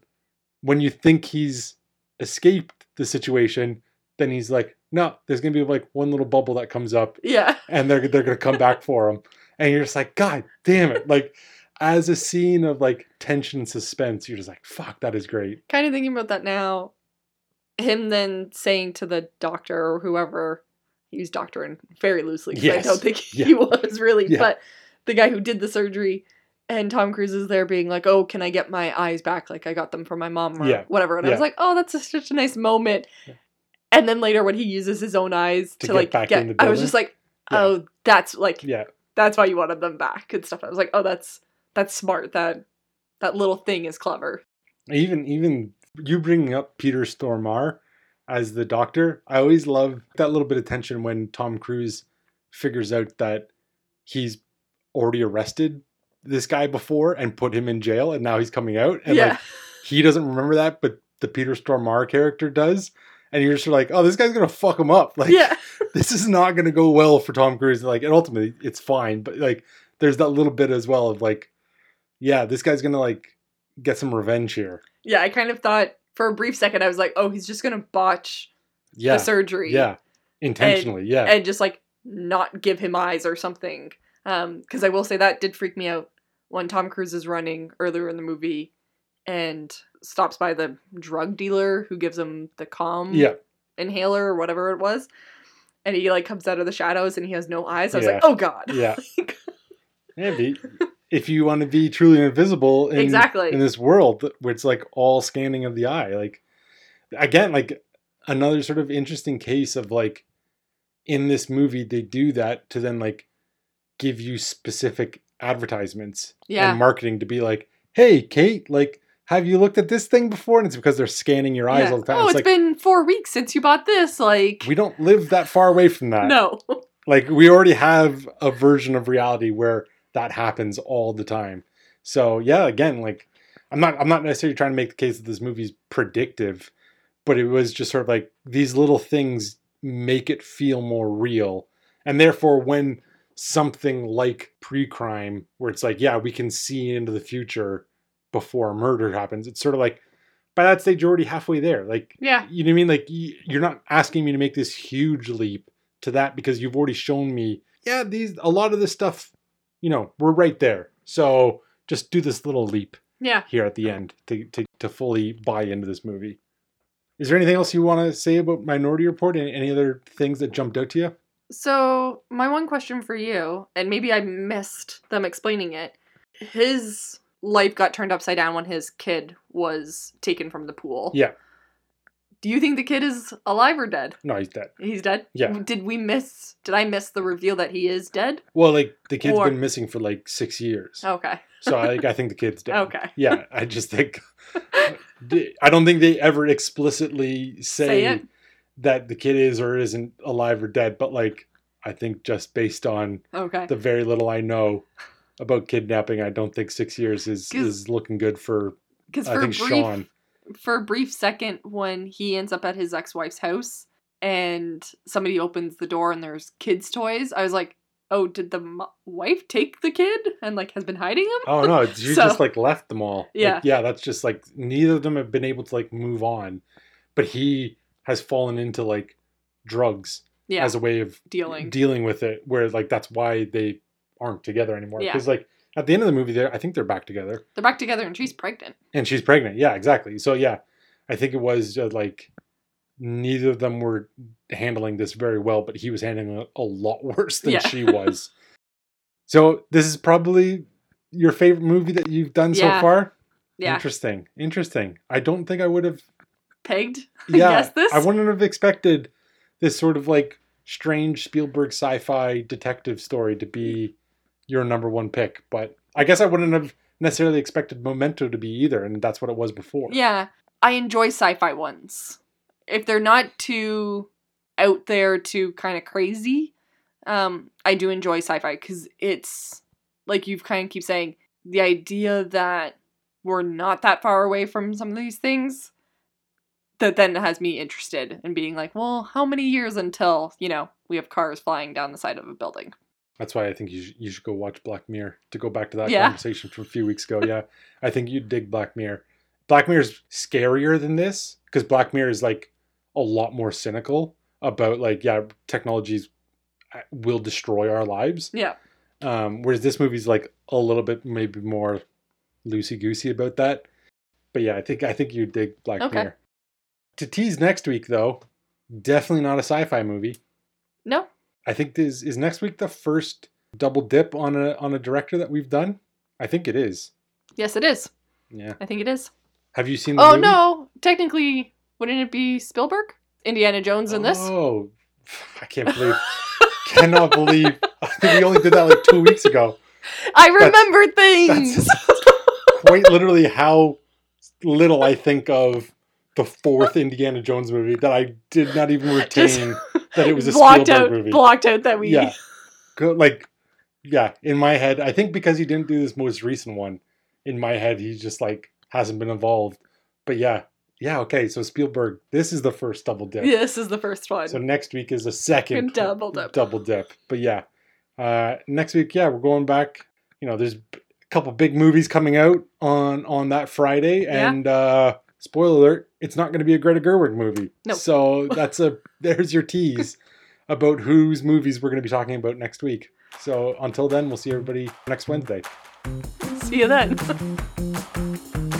A: when you think he's escaped the situation then he's like no there's going to be like one little bubble that comes up
B: yeah.
A: and they're they're gonna come back for him, and you're just like, God damn it! Like, as a scene of like tension and suspense, you're just like, fuck, that is great.
B: Kind of thinking about that now. Him then saying to the doctor or whoever, he used doctoring very loosely because
A: Yes.
B: I don't think he
A: Yeah.
B: was really,
A: Yeah.
B: but the guy who did the surgery and Tom Cruise is there being like, "Oh, can I get my eyes back? Like I got them from my mom or
A: Yeah.
B: whatever." And I was like, "Oh, that's a, such a nice moment." And then later when he uses his own eyes
A: To
B: to,
A: get
B: like
A: back
B: get,
A: in the
B: I was just like. "Oh, that's like
A: Yeah,
B: that's why you wanted them back and stuff." I was like, "Oh, that's that's smart. That that little thing is clever."
A: even even you bringing up Peter Stormare as the doctor, I always love that little bit of tension when Tom Cruise figures out that he's already arrested this guy before and put him in jail, and now he's coming out, and
B: yeah.
A: like he doesn't remember that, but the Peter Stormare character does. And you're just like, oh, this guy's gonna fuck him up. Like,
B: yeah.
A: this is not going to go well for Tom Cruise. Like, and ultimately, it's fine, but like, there's that little bit as well of like, yeah, this guy's going to like get some revenge here.
B: Yeah, I kind of thought for a brief second I was like, oh, he's just gonna botch
A: Yeah,
B: the surgery.
A: yeah, intentionally, yeah,
B: And just like not give him eyes or something. Um, because I will say that did freak me out when Tom Cruise is running earlier in the movie and stops by the drug dealer who gives him the calm
A: yeah,
B: inhaler or whatever it was. And he like comes out of the shadows and he has no eyes. I was
A: Yeah.
B: like, oh god.
A: yeah. be, if you want to be truly invisible in,
B: Exactly.
A: in this world where it's like all scanning of the eye, like again, like another sort of interesting case of like in this movie they do that to then like give you specific advertisements
B: Yeah.
A: and marketing to be like, hey, Kate, like, have you looked at this thing before? And it's because they're scanning your eyes
B: Yeah.
A: all the time.
B: Oh,
A: it's
B: it's
A: like
B: been four weeks since you bought this. Like,
A: we don't live that far away from that.
B: no.
A: Like we already have a version of reality where that happens all the time. So yeah, again, like I'm not I'm not necessarily trying to make the case that this movie's predictive, but it was just sort of like these little things make it feel more real. And therefore when something like pre-crime where it's like, yeah, we can see into the future before a murder happens, it's sort of like by that stage you're already halfway there. Like
B: Yeah.
A: you know what I mean? Like you're not asking me to make this huge leap to that because you've already shown me, yeah, these a lot of this stuff, you know, we're right there. So just do this little leap
B: Yeah.
A: here at the end to to, to fully buy into this movie. Is there anything else you want to say about Minority Report? and any other things that jumped out to you?
B: So, my one question for you, and maybe I missed them explaining it. His life got turned upside down when his kid was taken from the pool.
A: Yeah.
B: Do you think the kid is alive or dead?
A: No, he's dead.
B: He's dead?
A: Yeah.
B: Did we miss did I miss the reveal that he is dead?
A: Well, like the kid's
B: Or-
A: been missing for like six years,
B: Okay.
A: so I, I think the kid's dead.
B: Okay.
A: Yeah, I just think I don't think they ever explicitly say,
B: Say it.
A: that the kid is or isn't alive or dead, but like I think just based on
B: Okay.
A: the very little I know about kidnapping, I don't think six years is
B: 'Cause-
A: is looking good for
B: Because
A: I
B: for a
A: think
B: brief
A: Sean.
B: For a brief second when he ends up at his ex-wife's house and somebody opens the door and there's kids toys, I was like, "Oh, did the mo- wife take the kid and like has been hiding him?"
A: Oh no, it's you
B: So-
A: just like left them all. Like,
B: Yeah.
A: yeah, that's just like neither of them have been able to like move on, but he has fallen into like drugs
B: Yeah.
A: as a way of
B: dealing.
A: dealing with it where like that's why they aren't together anymore
B: Yeah.
A: because like at the end of the movie there i think they're back together
B: They're back together and she's pregnant.
A: and she's pregnant yeah exactly so yeah i think it was uh, like neither of them were handling this very well but he was handling it a lot worse than
B: Yeah.
A: she was so this is probably your favorite movie that you've done
B: Yeah.
A: so far
B: Yeah.
A: interesting interesting i don't think i would have
B: Pegged.
A: yeah
B: this?
A: i wouldn't have expected this sort of like strange spielberg sci-fi detective story to be your number one pick but i guess i wouldn't have necessarily expected memento to be either and that's what it was before
B: Yeah. I enjoy sci-fi ones. If they're not too out there, too kind of crazy, um, I do enjoy sci-fi because it's like you've kind of keep saying the idea that we're not that far away from some of these things that then has me interested in being like, well, how many years until you know we have cars flying down the side of a building?
A: That's why i think you should, you should go watch black mirror to go back to that
B: Yeah.
A: conversation from a few weeks ago yeah i think you'd dig black mirror black Mirror is scarier than this because black mirror is like a lot more cynical about like yeah technologies uh, will destroy our lives
B: Yeah.
A: Um, whereas this movie's like a little bit maybe more loosey goosey about that. But yeah, I think I think you dig Black
B: Okay.
A: Mirror. To tease next week though, definitely not a sci-fi movie.
B: No.
A: I think this is next week the first double dip on a on a director that we've done. I think it is.
B: Yes, it is.
A: Yeah.
B: I think it is.
A: Have you seen the
B: Oh
A: movie?
B: no! Technically, wouldn't it be Spielberg? Indiana Jones in this?
A: Oh, I can't believe cannot believe I think we only did that like 2 weeks ago.
B: I remember things.
A: quite literally how little I think of the fourth Indiana Jones movie that I did not even retain that it was a
B: blocked
A: Spielberg
B: out,
A: movie.
B: blocked out that we.
A: Yeah. Go- Like, yeah, in my head, I think because he didn't do this most recent one, in my head, he just like hasn't been involved. But yeah, yeah, okay. So Spielberg, this is the first double dip.
B: This is the first one.
A: So next week is a second
B: Double dip.
A: Double dip. But yeah, uh, next week, yeah, we're going back. You know, there's a couple big movies coming out on on that Friday,
B: Yeah.
A: and uh, spoiler alert, it's not going to be a Greta Gerwig movie.
B: No.
A: So that's a there's your tease about whose movies we're going to be talking about next week. So until then, we'll see everybody next Wednesday.
B: See you then.